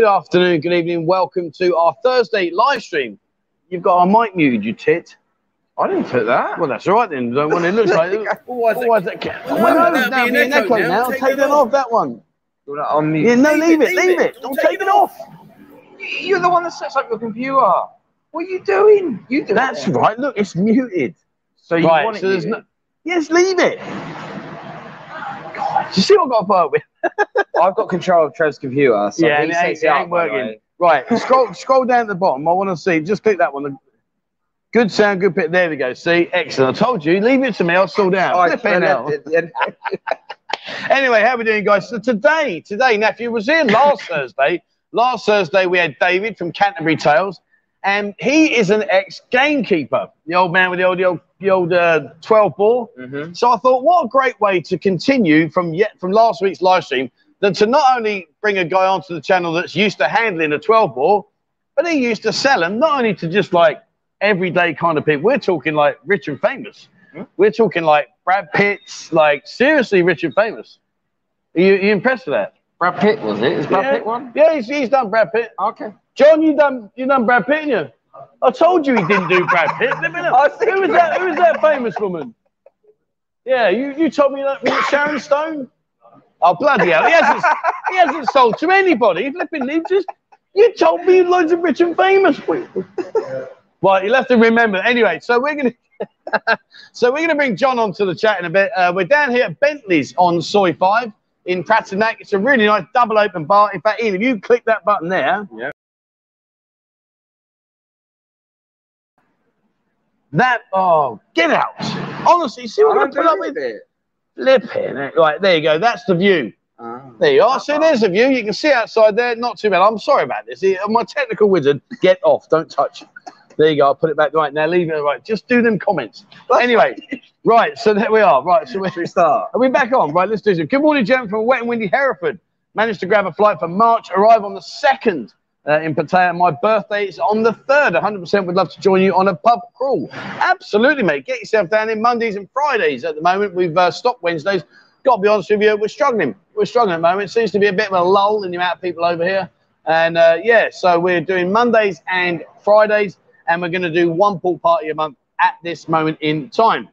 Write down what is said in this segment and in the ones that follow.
good afternoon, good evening. Welcome to our Thursday live stream. You've got our mic muted, you tit. I didn't put that. Well, that's all right then. Don't want it looks like. Otherwise, Otherwise, that can. No, Well, no, that'd now be be an an echo echo now. Take Take that off. That one. Yeah, no, Leave it, it, leave it. it. Don't Take it it off. You're the one that sets up your computer. What are you doing? You do That's it. right. Look, it's muted. So you right. want it So there's no. Yes, leave it. God, you see what I've got to work with? I've got control of Trev's computer. So yeah, it ain't, it up, ain't by working. Right, scroll scroll down at the bottom. I want to see. Just click that one. Good sound, good bit. There we go. See, excellent. I told you. Leave it to me. I'll sort out. I it it. Anyway, how we doing, guys? So today, today, nephew was here last Thursday. Last Thursday, we had David from Canterbury Tales, and he is an ex-gamekeeper. The old man with the old, the old, the old uh, 12 bore. Mhm. So I thought, what a great way to continue from yet from last week's live stream than to not only bring a guy onto the channel that's used to handling a 12 bore, but he used to sell them not only to just like everyday kind of people. We're talking like rich and famous. Hmm? We're talking like Brad Pitt's, like seriously rich and famous. Are you, are you impressed with that? Brad Pitt was it? Is Brad yeah. Pitt one? Yeah, he's, he's done Brad Pitt. Okay. John, you done you done Brad Pitt, you? I told you he didn't do Brad Pitt. Let me know. I think- Who was that? Who was that famous woman? Yeah, you, you told me that was Sharon Stone. Oh bloody hell! He hasn't he hasn't sold to anybody. Flipping he just you told me loads of rich and famous people. Well, you'll have to remember. Anyway, so we're gonna so we're gonna bring John onto the chat in a bit. Uh, we're down here at Bentley's on Soi Five in Pratumnak. It's a really nice double open bar. In fact, Ian, if you click that button there, Yep. That oh get out! Honestly, see what I I'm put up with? it. Flipping it. Right, there you go. That's the view. Ah. There you are. See, there's a view. You can see outside there. Not too bad. I'm sorry about this. My technical wizard, get off. Don't touch. There you go. I'll put it back right now. Leave it right. Just do them comments. Anyway, right. So there we are. Right. So we're, we start? are we back on? Right. Let's do some. Good morning, gentlemen, from wet and windy Hereford. Managed to grab a flight for March. Arrive on the second. Uh, in Pattaya. My birthday is on the 3rd. 100% would love to join you on a pub crawl. Absolutely, mate. Get yourself down in Mondays and Fridays at the moment. We've uh, stopped Wednesdays. Got to be honest with you, we're struggling. We're struggling at the moment. It seems to be a bit of a lull in the amount of people over here. And uh, yeah, so we're doing Mondays and Fridays, and we're going to do one pool party a month at this moment in time.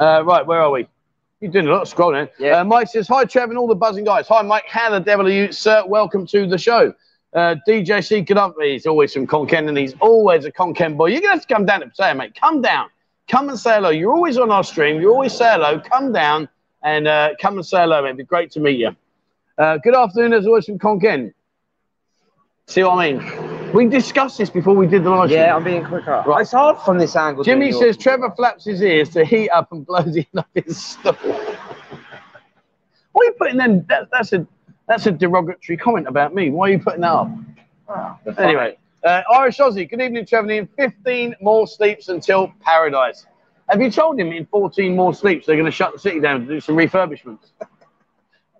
Uh, right, where are we? You're doing a lot of scrolling. Yeah. Uh, Mike says, Hi, Trev, and all the buzzing guys. Hi, Mike. How the devil are you, sir? Welcome to the show. Uh, DJ C, up. He's always from Khon Kaen, and he's always a Khon Kaen boy. You're going to have to come down to say, mate. Come down. Come and say hello. You're always on our stream. You always say hello. Come down and uh, come and say hello, mate. It'd be great to meet you. Uh, good afternoon, as always, from Khon Kaen. See what I mean? We discussed this before we did the live stream. Yeah, I'm being quicker. Right. It's hard from this angle. Jimmy says Trevor flaps his ears to heat up and blows it up his stall. Why are you putting them? That, that's a that's a derogatory comment about me. Why are you putting that up? Anyway, uh, Irish Aussie, good evening, Trevor. In 15 more sleeps until paradise. Have you told him in 14 more sleeps they're going to shut the city down to do some refurbishments?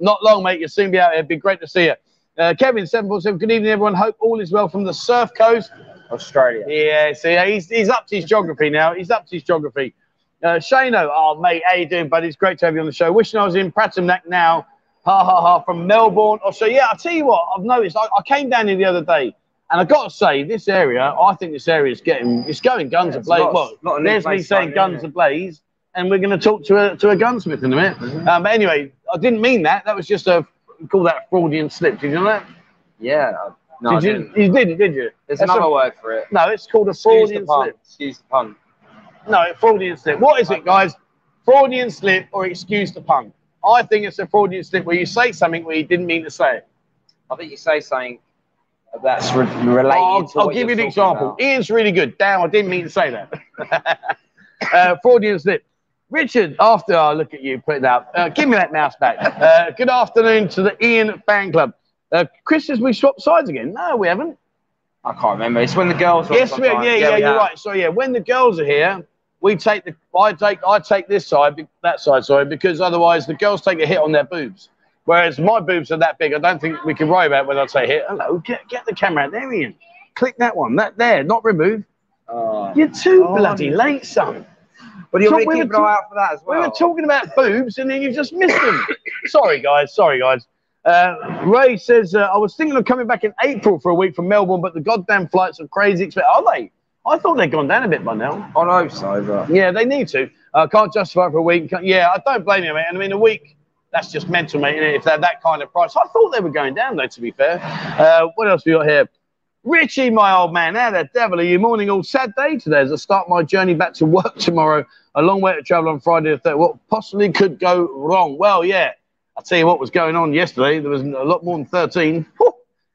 Not long, mate. You'll soon be out here. It'd be great to see you. Uh, Kevin, 747, good evening, everyone. Hope all is well from the Surf Coast. Australia. Yeah, see, he's, he's up to his geography now. He's up to his geography. Uh, Shano, oh, mate, how you doing, buddy? It's great to have you on the show. Wishing I was in Pratumnak now. Ha, ha, ha, from Melbourne. Oh, so, yeah, I'll tell you what, I've noticed. I, I came down here the other day, and i got to say, this area, I think this area is getting, it's going guns Yeah, ablaze. lot Well, lot of new there's me saying like guns ablaze, and we're going to talk to a, to a gunsmith in a minute. Mhm. Um, but anyway, I didn't mean that. That was just a, call that Freudian slip. Did you know that? Yeah. No, did you, didn't. you didn't, did you? There's That's another a- word for it. No, it's called a Excuse the Freudian pun. slip. Excuse the pun. No, Freudian slip. What is it, guys? Freudian slip or excuse the pun? I think it's a Freudian slip where you say something where you didn't mean to say it. I think you say something that's re- related I'll, I'll give you an example. about. Ian's really good. Damn, I didn't mean to say that. uh, Freudian slip. Richard, after I look at you putting that, uh, give me that mouse back. Uh, good afternoon to the Ian fan club. Uh, Chris says we swapped sides again. No, we haven't. I can't remember. It's when the girls. Yes, we, yeah, yeah, we you're right. So yeah, when the girls are here, we take the I take I take this side, that side, sorry, because otherwise the girls take a hit on their boobs. Whereas my boobs are that big, I don't think we can worry about whether I say hit. Hello, get get the camera out there, Ian. Click that one, that there, not remove. Oh. You're too Oh, bloody late, son. But you So want me we to keep were an eye out for that as well. We were talking about boobs and then you just missed them. sorry, guys. Sorry, guys. Uh, Ray says, uh, I was thinking of coming back in April for a week from Melbourne, but the goddamn flights are crazy. Expensive. Are they? I thought they'd gone down a bit by now. I know so, but Yeah, they need to. Uh, can't justify it for a week. Can't- Yeah, I don't blame you, mate. And I mean, a week, that's just mental, mate. If they're that kind of price, I thought they were going down, though. To be fair, uh, what else we got here? Richie, my old man, how the devil are you? Morning, all sad day today as I start my journey back to work tomorrow. A long way to travel on Friday the 3rd. What possibly could go wrong? Well, yeah, I'll tell you what was going on yesterday. There was a lot more than 13. Whew.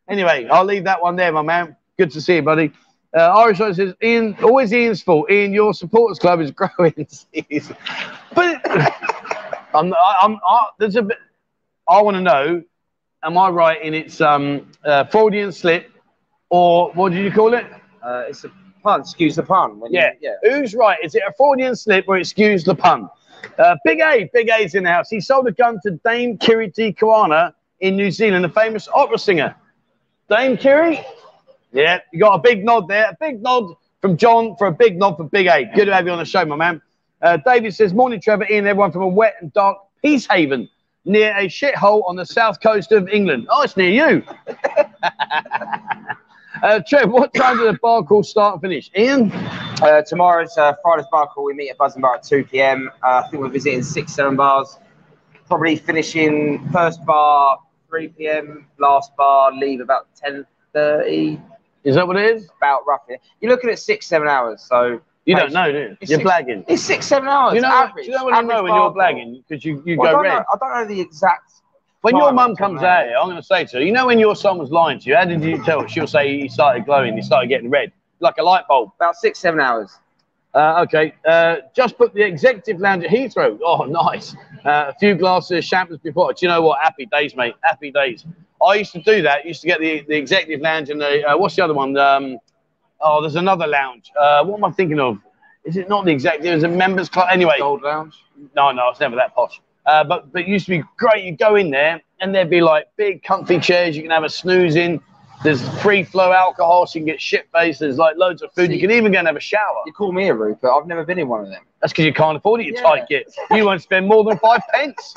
Anyway, I'll leave that one there, my man. Good to see you, buddy. Uh, Irish Lion says, Ian, always Ian's fault. Ian, your supporters club is growing. but I'm, I'm, I, there's a bit, I want to know, am I right in its um, uh, Freudian slip or what did you call it? uh, it's a pun. Excuse the pun. When Yeah. You, yeah. Who's right? Is it a Freudian slip or excuse the pun? Uh, Big A, Big A's in the house. He sold a gun to Dame Kiri Te Kanawa in New Zealand, the famous opera singer. Dame Kiri? Yeah, you got a big nod there. A big nod from John for a big nod for Big A. Good to have you on the show, my man. Uh, David says, Morning, Trevor, Ian, everyone from a wet and dark Peacehaven near a shithole on the south coast of England. Oh, it's near you. uh, Trev, what time does the bar call start and finish? Ian? Uh, tomorrow's uh, Friday's bar call. We meet at Buzzin Bar at 2 p.m. Uh, I think we're visiting six, seven bars. Probably finishing first bar 3 p.m. Last bar leave about 10:30. Is that what it is? About roughly. You're looking at six, seven hours. So You don't know, do you? It's You're six- blagging. it's six, seven hours. Do you know, average, you know when I know when you're blagging? Because you, you Well, go don't red. know- I don't know the exact. When your mum off the top comes out here, I'm going to say to her, you know when your son was lying to you, how did you tell? She'll say he started glowing, he started getting red, like a light bulb. About six, seven hours. Uh, okay, uh, just put the executive lounge at Heathrow. Oh, nice. Uh, a few glasses of champagnes before. Do you know what? Happy days, mate. Happy days. I used to do that. used to get the, the executive lounge and the, uh, what's the other one? Um, oh, there's another lounge. Uh, what am I thinking of? Is it not the executive? It's a members club. Anyway, Gold Lounge. no, no, it's never that posh. Uh, but but it used to be great. You go in there and there'd be like big comfy chairs. You can have a snooze in. There's free flow alcohol, so you can get shit faced. There's like loads of food. You can even go and have a shower. You call me a Rupert. I've never been in one of them. That's because you can't afford it. You Yeah. tight git. You won't spend more than five pence.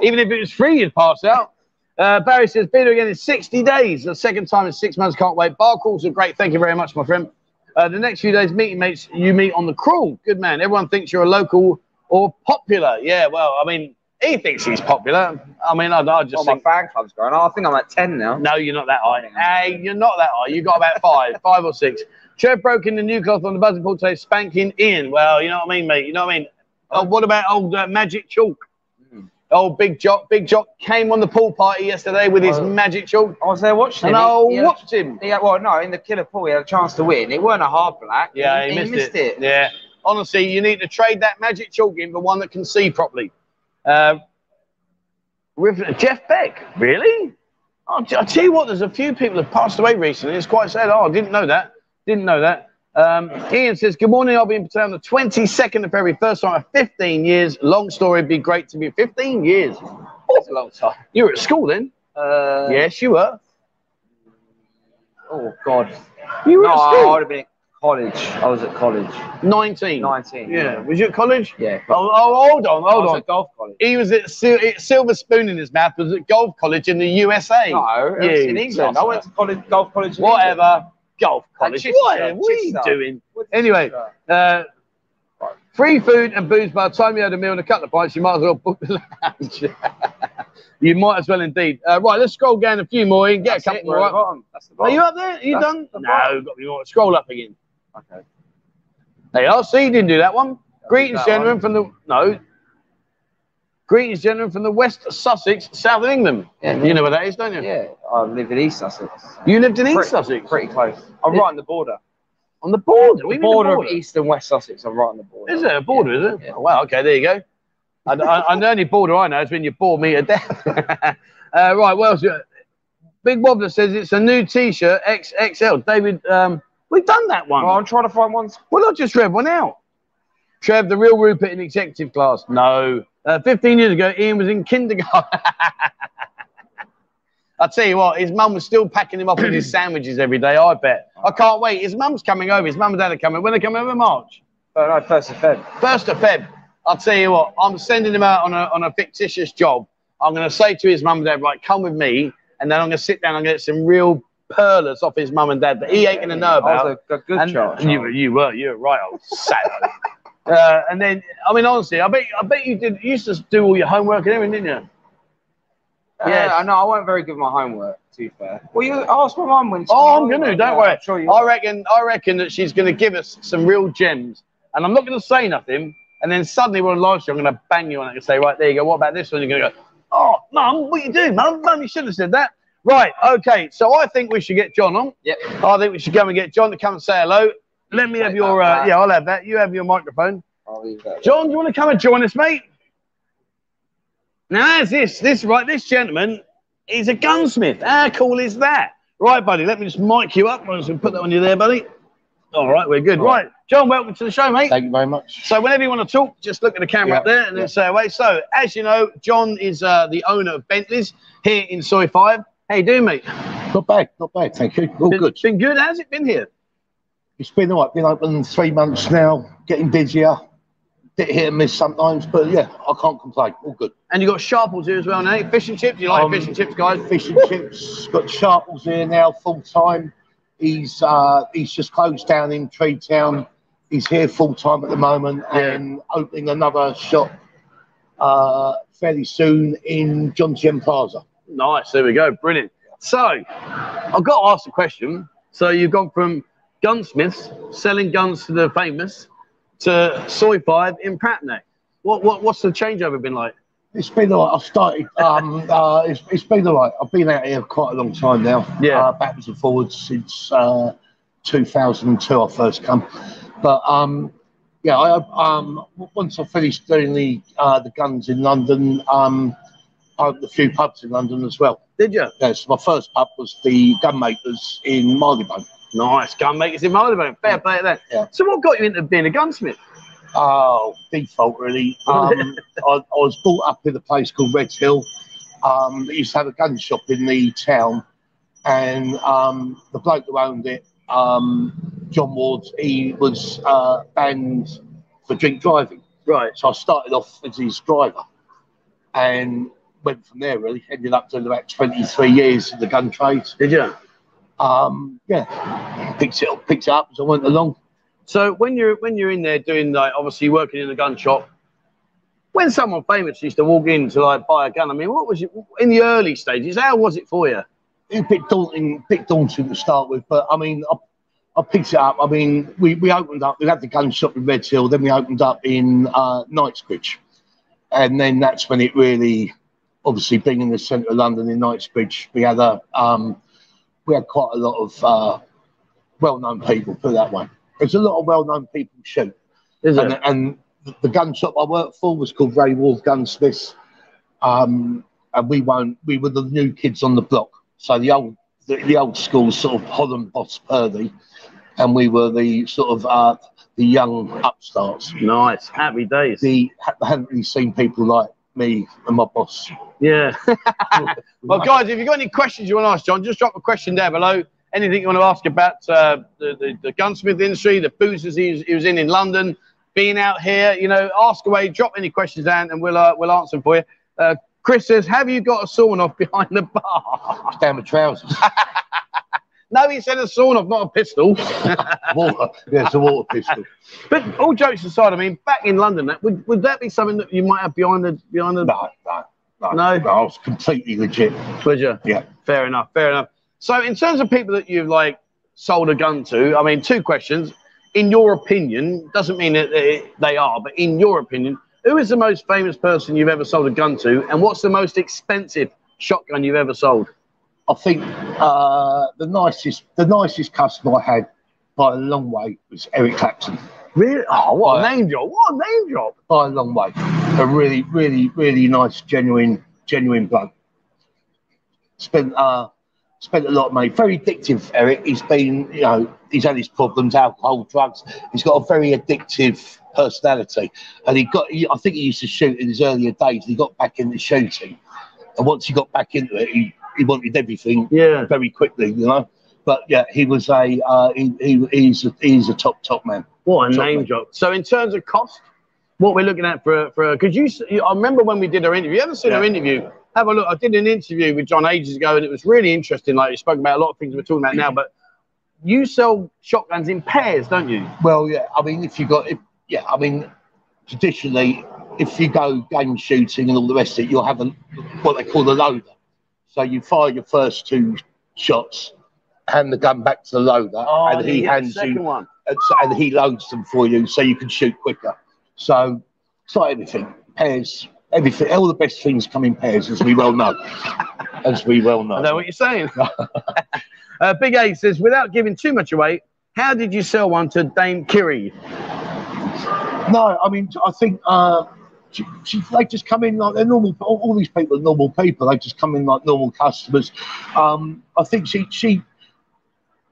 Even if it was free, you'd pass out. Uh, Barry says, been again in 60 days. The second time in six months. Can't wait. Bar calls are great. Thank you very much, my friend. Uh, the next few days, meeting mates, you meet on the crawl. Good man. Everyone thinks you're a local or popular. Yeah, well, I mean, he thinks he's popular. I mean, I, I just Oh, my fan club's going. I think I'm at ten now. no, you're not that high. Hey, you're not that high. You got about five, five or six. Trev broke in the new cloth on the buzzing pool today, spanking Ian. Well, you know what I mean, mate. You know what I mean. Oh, what about old uh, Magic Chalk? Old Big Jock. Big Jock came on the pool party yesterday with his Oh. Magic Chalk, I was there watching and him. I He- he had a- whooped him. Yeah, well, no, in the killer pool, he had a chance to win. It weren't a hard black. Yeah, he, missed, it. Yeah, honestly, you need to trade that Magic Chalk in for one that can see properly. Uh, with Jeff Beck, really? Oh, I tell you what, there's a few people have passed away recently. It's quite sad. Oh, I didn't know that. Didn't know that. Um, Ian says, Good morning. I'll be in Pattaya on the 22nd of February. First time in 15 years. Long story. It'd be great to be 15 years. That's a long time. You were at school then? Uh, yes, you were. Oh, God. You were No, at I school. would have been college. I was at college. 19. 19. Yeah. Was you at college? Yeah. Oh, oh hold on, I hold was on. at golf college. He was at Sil- Silver Spoon in his mouth. Was at golf college in the USA. No, it was in England. I went to college, golf college in England. Whatever. Golf college. Chichester, What, what are you Chichester. doing? What- Anyway, uh, free food and booze by the time you had a meal and a couple of pints, you might as well book the lounge. you might as well indeed. Uh, right, let's scroll down a few more. You can get That's a couple we're more. at Up. That's the Are you up there? Are you That's done? the No, got to be more. Scroll up again. Okay. There you are. See, you didn't do that one. Greetings, that gentlemen, one. from the no. Greetings, gentlemen, from the West Sussex, South of England. Yeah. You know where that is, don't you? Yeah, I live in East Sussex. You lived in East Pretty- Sussex, Pretty close. I'm Yeah. right on the border. on the border. The We border, the border. of East and West Sussex. I'm right on the border. Is it a border? Is it? Yeah. Oh, wow. Okay, there you go. And, and the only border I know is when you bore me to death. uh, right. Well, Big Wobbler says it's a new T-shirt XXL. David, um, we've done that one. Well, I'm trying to find ones. Well, I just read one out. Trev, the real Rupert in executive class. No. Uh, 15 years ago, Ian was in kindergarten. I'll tell you what, his mum was still packing him up with his sandwiches every day, I bet. I can't wait. His mum's coming over. His mum and dad are coming. When they come over, March? Oh, no, first of Feb. First of Feb. I'll tell you what, I'm sending him out on a, on a fictitious job I'm going to say to his mum and dad, right, come with me, and then I'm going to sit down and get some real pearlers off his mum and dad that he ain't going to know I about. was a, a good and charge. you, were- you were, you were right, old sado. uh, and then, I mean, honestly, I bet, I bet you did. You used to do all your homework and everything, didn't you? Yeah, Yes. I know. I weren't very good with my homework. To be fair. Well, you asked my mum when. she Oh, I'm gonna. Don't worry. I'm sure. I reckon. I reckon that she's gonna give us some real gems, and I'm not gonna say nothing. And then suddenly we're on live show. I'm gonna bang you on it and say, right there you go. What about this one? You're gonna go, oh, mum, what you doing, mum? Mum, you should have said that. Right. Okay. So I think we should get John on. Yep. I think we should go and get John to come and say hello. Let me have your. Uh, yeah, I'll have that. You have your microphone. I'll leave that. John, do you want to come and join us, mate? Now, as this, this right, this gentleman is a gunsmith. How cool is that? Right, buddy. Let me just mic you up. I'm just gonna put that on you there, buddy. All right, we're good. Right, John, welcome to the show, mate. Thank you very much. So whenever you want to talk, just look at the camera Yeah, up there and then say away. So as you know, John is uh, the owner of Bentley's here in Soi Five. How you doing, mate? Not bad, not bad. Thank you. All Been- good. Been good. How's it been here? It's been all right. Been open three months now. Getting busier. Bit hit and miss sometimes, but yeah, I can't complain. All good. And you got Sharples here as well, now. Fish and chips. You like Um, fish and chips, guys? Fish and chips. Got Sharples here now, full time. He's uh, he's just closed down in Tree Town. He's here full time at the moment Yeah. and opening another shop uh, fairly soon in John Plaza. Nice. There we go. Brilliant. So, I've got to ask a question. So, you've gone from gunsmiths selling guns to the famous to Soi Five in Pratney. What, what what's the changeover been like? It's been all right. I've started. Um, uh, it's, it's been all right. I've been out here quite a long time now. Yeah. Uh, backwards and forwards since uh, 2002. I first come, but um, yeah. I um, once I finished doing the uh, the guns in London, um, opened a few pubs in London as well. Did you? Yes, my first pub was the Gunmakers in Marylebone. Nice. Gunmakers in Marylebone. Fair play to that. Yeah. So, what got you into being a gunsmith? Oh, default really. Um, I, I was brought up in a place called Redhill. Um, they used to have a gun shop in the town, and um, the bloke who owned it, um, John Ward, he was uh, banned for drink driving. Right. So I started off as his driver, and went from there. Really ended up doing about 23 years in the gun trade. Did you? Um, yeah, picked it up, picked it up as I went along. So when you're when you're in there doing like obviously working in a gun shop, when someone famous used to walk in to like buy a gun, I mean, what was it in the early stages? How was it for you? It was a bit daunting, bit daunting to start with, but I mean, I, I picked it up. I mean, we, we opened up, we had the gun shop in Redhill, then we opened up in uh, Knightsbridge. And then that's when it really, obviously being in the centre of London in Knightsbridge, we had a, um, we had quite a lot of uh, well-known people, put it that way. There's a lot of well-known people shoot. And, it? and the gun shop I worked for was called Ray Wolf Gunsmiths. Um, and we won't, we were the new kids on the block. So the old, the, the old school sort of Holland Boss Purdey, and we were the sort of uh, the young upstarts. Nice, happy days. The hadn't really seen people like me and my boss. Yeah. well, guys, if you've got any questions you want to ask John, just drop a question down below. Anything you want to ask about uh, the, the, the gunsmith industry, the boozers he was, he was in in London, being out here, you know, ask away, drop any questions down, and we'll uh, we'll answer them for you. Uh, Chris says, "Have you got a sawn off behind the bar?" down the trousers. no, he said a sawn not a pistol. water. Yeah, it's a water pistol. but all jokes aside, I mean, back in London, that would would that be something that you might have behind the behind the? No, no, no, No? I was completely legit. Would you? Yeah. Fair enough. Fair enough. So, in terms of people that you've like sold a gun to, I mean, two questions. In your opinion, doesn't mean that they are, but in your opinion, who is the most famous person you've ever sold a gun to, and what's the most expensive shotgun you've ever sold? I think uh, the nicest, the nicest customer I had by a long way was Eric Clapton. Really? Oh, what a name drop! What a name drop! By a long way, a really, really, really nice, genuine, genuine bloke. Spent uh, spent a lot of money. Very addictive, Eric. He's been, you know, he's had his problems, alcohol, drugs. He's got a very addictive personality, and he got. He, I think he used to shoot in his earlier days. He got back into shooting, and once he got back into it, he, he wanted everything Yeah. very quickly, you know. But yeah, he was a uh, he, he he's a, he's a top top man. What a Top name man. drop. So, in terms of cost, what we're looking at for for because you, I remember when we did our interview. You haven't seen our interview. have a look. I did an interview with John ages ago, and it was really interesting. Like you spoke about a lot of things we're talking about now, but you sell shotguns in pairs, don't you? Well, yeah. I mean, if you got, if, yeah. I mean, traditionally, if you go game shooting and all the rest of it, you'll have a what they call a loader. So you fire your first two shots, hand the gun back to the loader, and he hands you, one. and, and he loads them for you, so you can shoot quicker. So it's like everything, pairs, everything. All the best things come in pairs, as we well know. as we well know. I know what you're saying. uh, Big A says, without giving too much away, how did you sell one to Dame Kiri? No, I mean, I think uh, she, she, they just come in like they're normal. All, all these people are normal people. They just come in like normal customers. Um, I think she, she,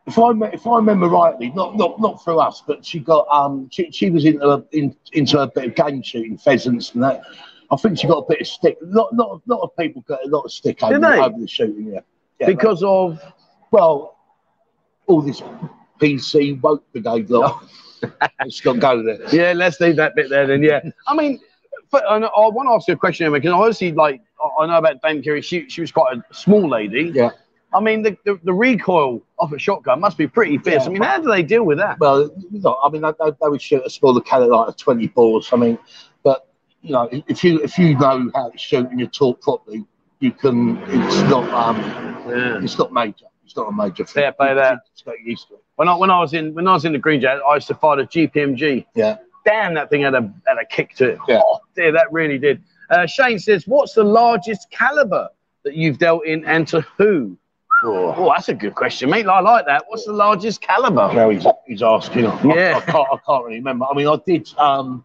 if I if I remember rightly, not not not through us, but she got um, she, she was into a, in, into a bit of game shooting, pheasants and that. I think she got a bit of stick. Lot lot lot of people got a lot of stick over, over the shooting. Yeah, yeah Because of well, all this PC woke brigade lot. Let's not go there. yeah, let's leave that bit there then. Yeah, I mean, but I, I want to ask you a question here because obviously, like I- know about Dame Kiri, she she was quite a small lady. Yeah. I mean, the, the, the recoil off a shotgun must be pretty fierce. Yeah. I mean, how do they deal with that? Well, you know, I mean, they, they, would shoot a smaller caliber like a 20 bores. I mean, but you know, if you if you know how to shoot and you talk properly, you can. It's not um, Yeah. it's not major. It's not a major thing. Fair play there. Just get used to it. When I when I was in when I was in the Green Jacket, I used to fire a GPMG. Yeah. Damn, that thing had a had a kick to it. Yeah. Oh, dear, that really did. Uh, Shane says, "What's the largest caliber that you've dealt in, and to who?" Oh, that's a good question, mate. I like that. What's the largest caliber? Now he's, he's asking. I, Yeah. I, can't, I can't really remember. I mean, I did. Um,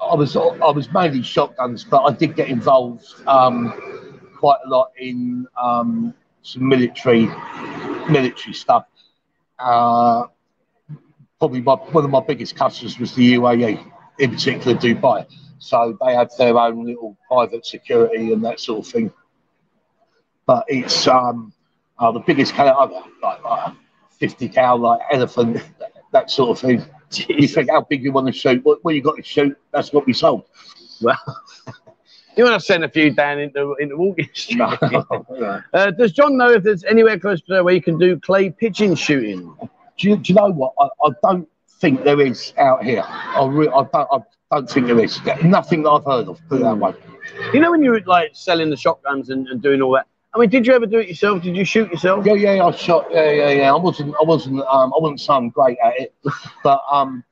I was I was mainly shotguns, but I did get involved um, quite a lot in um, some military military stuff. Uh, probably my, one of my biggest customers was the UAE, in particular Dubai. So they had their own little private security and that sort of thing. But it's um, uh, the biggest caliber, like, like 50 cal, like elephant, that sort of thing. You think how big you want to shoot? What, what you got to shoot? That's what we sold. Well, you want to send a few down into into Walking Street. No, no. Uh, does John know if there's anywhere close to where you can do clay pigeon shooting? Do you, do you know what? I, I don't think there is out here. I, re- I don't. I don't think there is. Nothing that I've heard of. Put it that way. You know when you were like selling the shotguns and, and doing all that. I mean, did you ever do it yourself? Did you shoot yourself? Yeah, yeah. I shot. Yeah, yeah, yeah. I wasn't. I wasn't. Um, I wasn't so great at it, but um,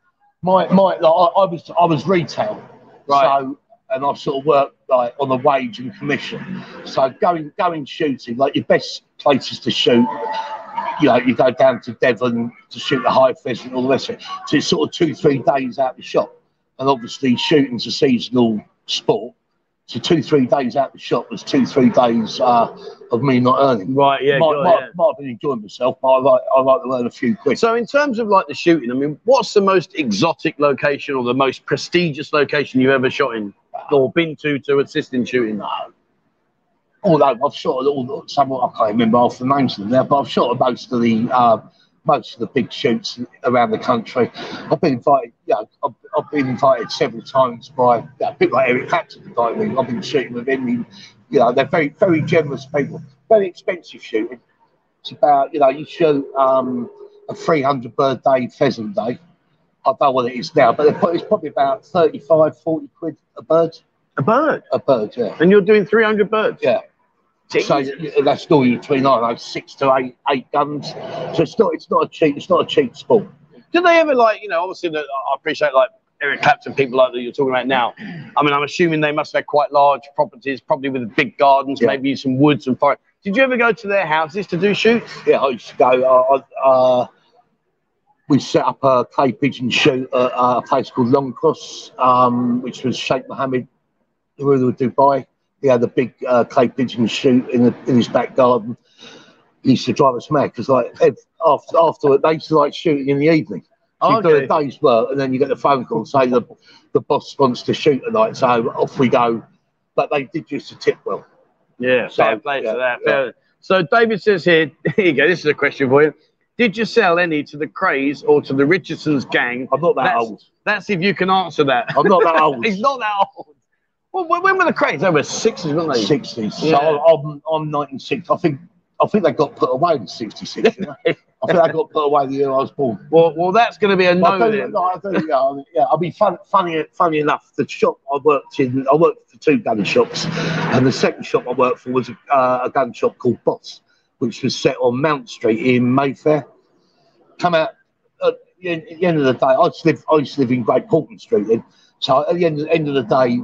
my my. Like, I, I was. I was retail. Right. So, and I sort of worked like on a wage and commission. So going going shooting, like your best places to shoot. You know, you go down to Devon to shoot the high pheasant and all the rest of it. So it's sort of two, three days out of the shop. And obviously shooting's a seasonal sport. So two, three days out of the shop was two, three days uh, of me not earning. Right, yeah, might, might, yeah. might have been enjoying myself, but I like I like to earn a few quid. So in terms of like the shooting, I mean, what's the most exotic location or the most prestigious location you've ever shot in or been to to assist in shooting? Although I've shot at all some I can't remember half the names of them now, but I've shot at most of the uh, most of the big shoots around the country. I've been invited, yeah, I've, I've been invited several times by yeah, people like Eric Clapton. I mean, I've been shooting with him. He, you know, they're very very generous people. Very expensive shooting. It's about you know you shoot um, a 300 bird day pheasant day. I don't know what it is now, but it's probably about 35, 40 quid a bird. A bird. A bird, yeah. And you're doing 300 birds? Yeah. So Jesus. yeah, that's normally between I don't know six to eight eight guns. So it's not it's not a cheap it's not a cheap sport. Did they ever like, you know, obviously the, I appreciate like Eric Clapton, people like that you're talking about now. I mean, I'm assuming they must have quite large properties, probably with big gardens, Yeah. maybe some woods and forest. Did you ever go to their houses to do shoots? Yeah, I used to go. Uh, uh, we set up a clay pigeon shoot at uh, a place called Long Cross, um, which was Sheikh Mohammed, the ruler of Dubai. He had a big uh, clay pigeon shoot in, the, in his back garden. He used to drive us mad because, like, after after they used to like shooting in the evening. So you do Okay. a day's work, and then you get the phone call saying the the boss wants to shoot tonight. So off we go. But they did used to tip well. Yeah, So, fair play yeah, to that. yeah. So David says here, here you go. This is a question for you. Did you sell any to the Krays or to the Richardson's gang? I'm not that That's- old. That's if you can answer that. I'm not that old. He's not that old. Well, when were the Krays? They were sixties, weren't they? sixties. Yeah. So I'm I'm 96. I think I think they got put away in '66. You know? I think they got put away the year I was born. Well, well, that's going to be a I no do, then. no, I do, yeah, I mean, yeah. I mean, fun, funny, funny enough, the shop I worked in, I worked for two gun shops, and the second shop I worked for was a, uh, a gun shop called Boss, which was set on Mount Street in Mayfair. Come out at the end, at the end of the day. I used to live, I used to live in Great Portland Street then. So at the end, end of the day,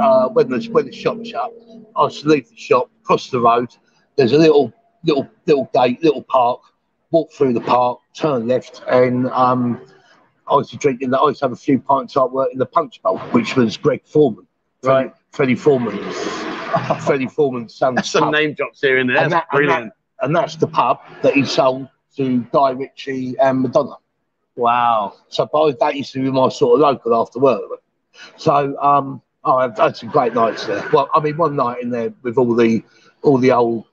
uh, when the when the shop shut, I used to leave the shop, cross the road. There's a little little little gate, little park. Walk through the park, turn left, and um, I used to drink in the. I used to have a few pints. I worked in the Punch Bowl, which was Greg Foreman, Freddie, Right. Freddie Foreman, Freddie Foreman's son's Some pub. name drops here and there. And That's that- and brilliant. and that's the pub that he sold to Guy Ritchie and Madonna. Wow. So by that used to be my sort of local after work. So um, oh, I've had some great nights there. Well, I mean, one night in there with all the all the old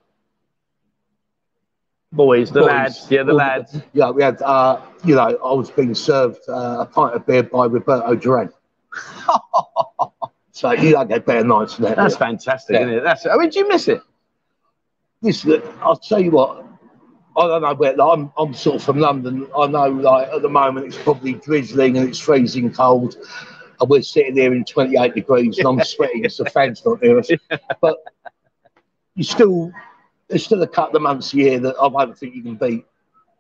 Boys, the boys. lads. Yeah, the All lads. Yeah, we had uh, you know, I was being served uh, a pint of beer by Roberto Duran. so you don't get better nights than that. That's fantastic, Yeah. isn't it? That's. I mean, do you miss it? Listen, I'll tell you what. I don't know where. Like, I'm, I'm sort of from London. I know, like at the moment, it's probably drizzling and it's freezing cold, and we're sitting here in 28 degrees, and I'm sweating. because the fans not near us. But you still, there's still a couple of months a year that I don't think you can beat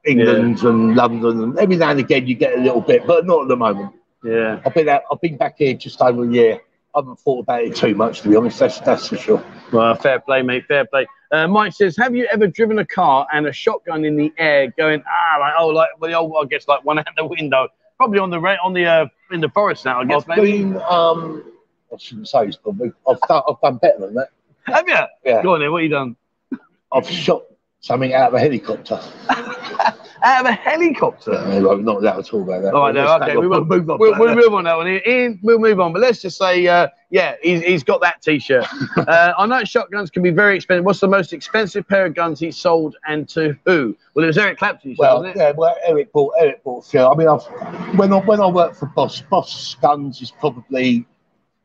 England and London, and every now and again you get a little bit, but not at the moment. Yeah. I've been out. I've been back here just over a year. I haven't thought about it too much, to be honest. That's that's for sure. Well, fair play, mate. Fair play. Uh, Mike says, "Have you ever driven a car and a shotgun in the air, going ah, like oh, like well, the old, I guess, like one out the window, probably on the ra- on the uh, in the forest now, I guess, I've maybe. been. Um, I shouldn't say it's probably. I've done. I've done better than that. Have you? Yeah. Go on then. What have you done? I've shot something out of a helicopter. Out of a helicopter. Yeah, we're not that to talk about that. All right, no, okay, we will move on. We'll, we'll move on that one. Ian, we'll move on. But let's just say, uh, yeah, he's, he's got that T-shirt. uh, I know shotguns can be very expensive. What's the most expensive pair of guns he sold, and to who? Well, it was Eric Clapton. Said, Well, wasn't it? yeah, well, Eric bought Eric bought a few. I mean, I've when I when I worked for Boss, Boss Guns is probably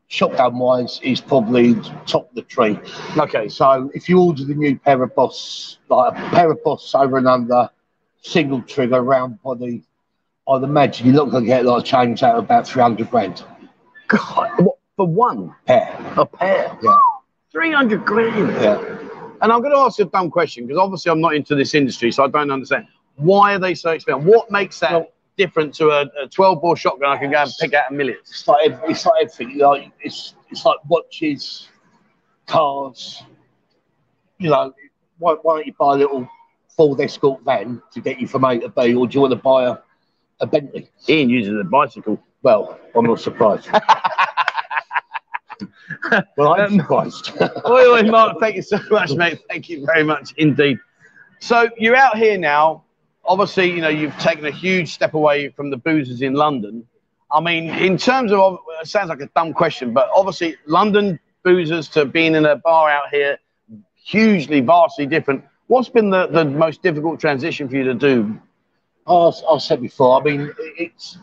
shotgun wise is probably top of the tree. Okay, So if you order the new pair of Boss, like a pair of Boss over and under, single trigger, round body, I'd imagine you're not going to get a lot of change out of about three hundred grand God, what, for one pair. a pair, Yeah, three hundred grand. yeah. And I'm going to ask you a dumb question because obviously I'm not into this industry, so I don't understand. Why are they so expensive? What makes that Well- different to a, a 12 bore shotgun I can go and pick out a million? It's like ev- it's like everything. Like it's it's like watches, cars. You know, why, why don't you buy a little Ford Escort van to get you from A to B, or do you want to buy a, a Bentley? Ian uses a bicycle. Well, I'm not surprised. well, I'm Um, surprised. Oi, oi, Mark, thank you so much, mate. Thank you very much indeed. So you're out here now. Obviously, you know, you've taken a huge step away from the boozers in London. I mean, in terms of, it sounds like a dumb question, but obviously, London boozers to being in a bar out here, hugely, vastly different. What's been the, the most difficult transition for you to do? As I said before, I mean, it's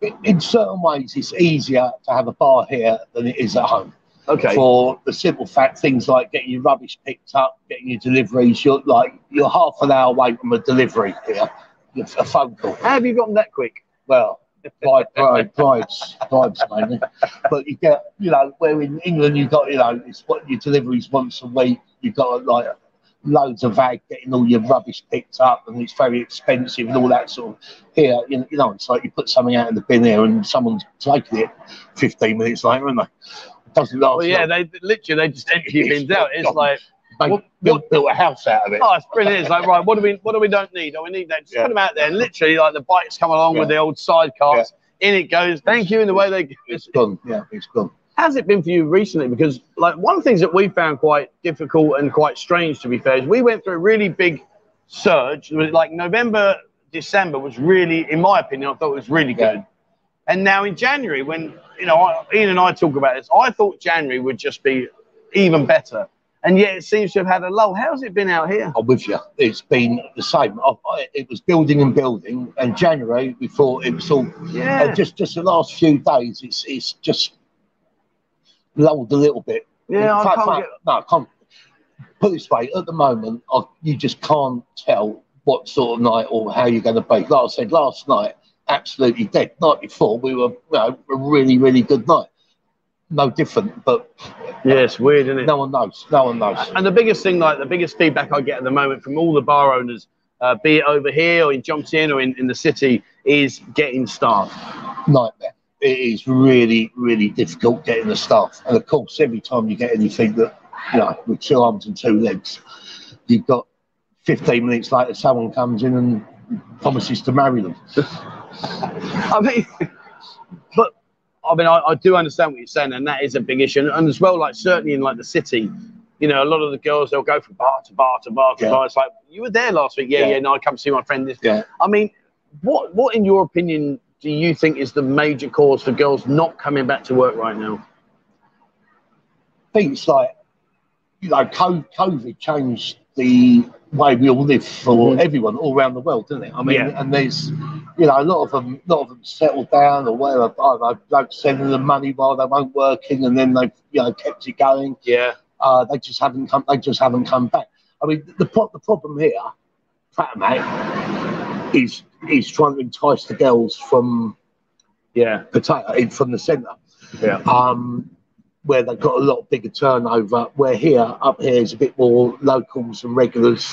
it, in certain ways it's easier to have a bar here than it is at home. Okay. For the simple fact, things like getting your rubbish picked up, getting your deliveries, you're like you're half an hour away from a delivery here, a phone call. How have you gotten that quick? Well, bribe, bribe, bribes, bribes mainly. But you get, you know, where in England you got, you know, it's what your deliveries once a week. You've got like loads of ag getting all your rubbish picked up, and it's very expensive and all that sort of. Here, you know, you know, it's like you put something out in the bin here, and someone's taking it 15 minutes later, and they doesn't last. Well, yeah, long. they literally they just empty your bins out. It's like, They what- built, built a house out of it. Oh, it's brilliant. It's like, right, what do we what do we don't need? Oh, we need that. Just Yeah. put them out there. And literally, like the bikes come along with the old side carts. In it goes. Thank you. In the way they. It's gone. Yeah, it's gone. How's it been for you recently? Because like one of the things that we found quite difficult and quite strange, to be fair, is we went through a really big surge. It was like November, December was really, in my opinion, I thought it was really Yeah. good. And now in January, when you know I- Ian and I talk about this, I thought January would just be even better, and yet it seems to have had a lull. How's it been out here? I'm with you. It's been the same. I, I, it was building and building, and January we thought it was all. Yeah. Just just the last few days, it's it's just lulled a little bit. Yeah, I Fact- can't fact- get. No, I can't. Put it this way, at the moment, I, you just can't tell what sort of night or how you're going to be. Like I said last night, absolutely dead. Night before, we were, you know, a really, really good night. No different, but Yeah, it's weird, isn't it? no one knows. No one knows. And the biggest thing, like the biggest feedback I get at the moment from all the bar owners, uh, be it over here or in Jomtien or in, in the city, is getting staff. Nightmare. It is really, really difficult getting the staff. And of course, every time you get anything that, you know, with two arms and two legs, you've got 15 minutes later, someone comes in and promises to marry them. I mean, but I mean, I, I do understand what you're saying, and that is a big issue. And, and as well, like certainly in like the city, you know, a lot of the girls they'll go from bar to bar to bar to Yeah. bar. It's like you were there last week, yeah, Yeah. yeah. No, I come see my friend. This, Yeah. I mean, what what in your opinion do you think is the major cause for girls not coming back to work right now? I think it's like, you know, COVID changed the way we all live for Mhm. everyone all around the world, didn't it? I mean, Yeah. and there's, you know, a lot of them, a lot of them settled down or whatever. I don't know, like sending them money while they weren't working, and then they've, you know, kept it going. Yeah, Uh, they just haven't come. They just haven't come back. I mean, the pro- the problem here, Pratumnak, is is trying to entice the girls from yeah, potato from the centre yeah. um, where they've got a lot bigger turnover. Where here, up here, is a bit more locals and regulars.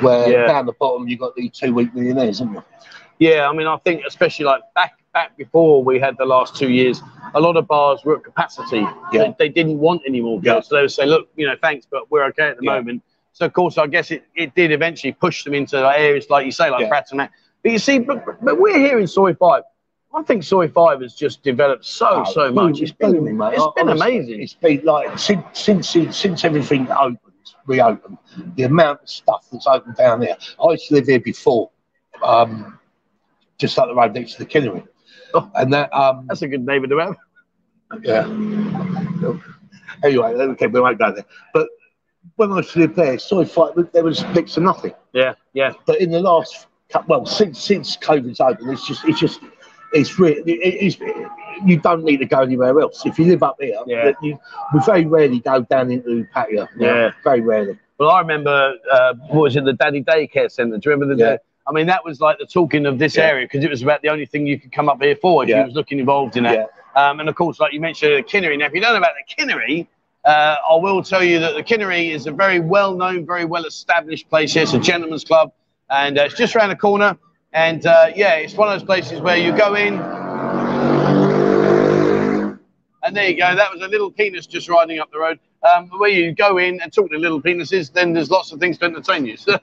Where Yeah. down the bottom, you've got the two week millionaires, haven't you? Yeah, I mean, I think especially like back back before we had the last two years, a lot of bars were at capacity. Yeah. They, they didn't want any more Yeah. girls, so they would say, "Look, you know, thanks, but we're okay at the Yeah. moment." So of course, I guess it, it did eventually push them into areas like you say, like Yeah. Pratt and that. But you see, but, but we're here in Soi Five. I think Soi Five has just developed so Oh, so much. It's booming, mate. It's been Honestly, amazing. It's been like since since since everything opened, reopened, the amount of stuff that's opened down there. I used to live here before, um, just up the road next to the Kinnery, Oh. and that um, That's a good neighbour to have. Yeah. Anyway, okay, we won't go there. But when I used to live there, soy fight, there was next to nothing. Yeah, yeah, But in the last, well, since since COVID's open, it's just, it's just, it's really, it, it's, you don't need to go anywhere else. If you live up here, Yeah. you, we very rarely go down into the patio. you know, Yeah. Very rarely. Well, I remember, uh, what was it, the Daddy Daycare Centre? Do you remember the? Yeah. I mean, that was like the talking of this Yeah. area because it was about the only thing you could come up here for if Yeah. you was looking involved in that. Um, and of course, like you mentioned, the Kinnery. Now, if you don't know about the Kinnery, uh, I will tell you that the Kinnery is a very well-known, very well-established place here. It's a gentleman's club, and uh, it's just around the corner. And uh, yeah, it's one of those places where you go in, and there you go. That was a little penis just riding up the road. Um, where you go in and talk to little penises, then there's lots of things to entertain you. So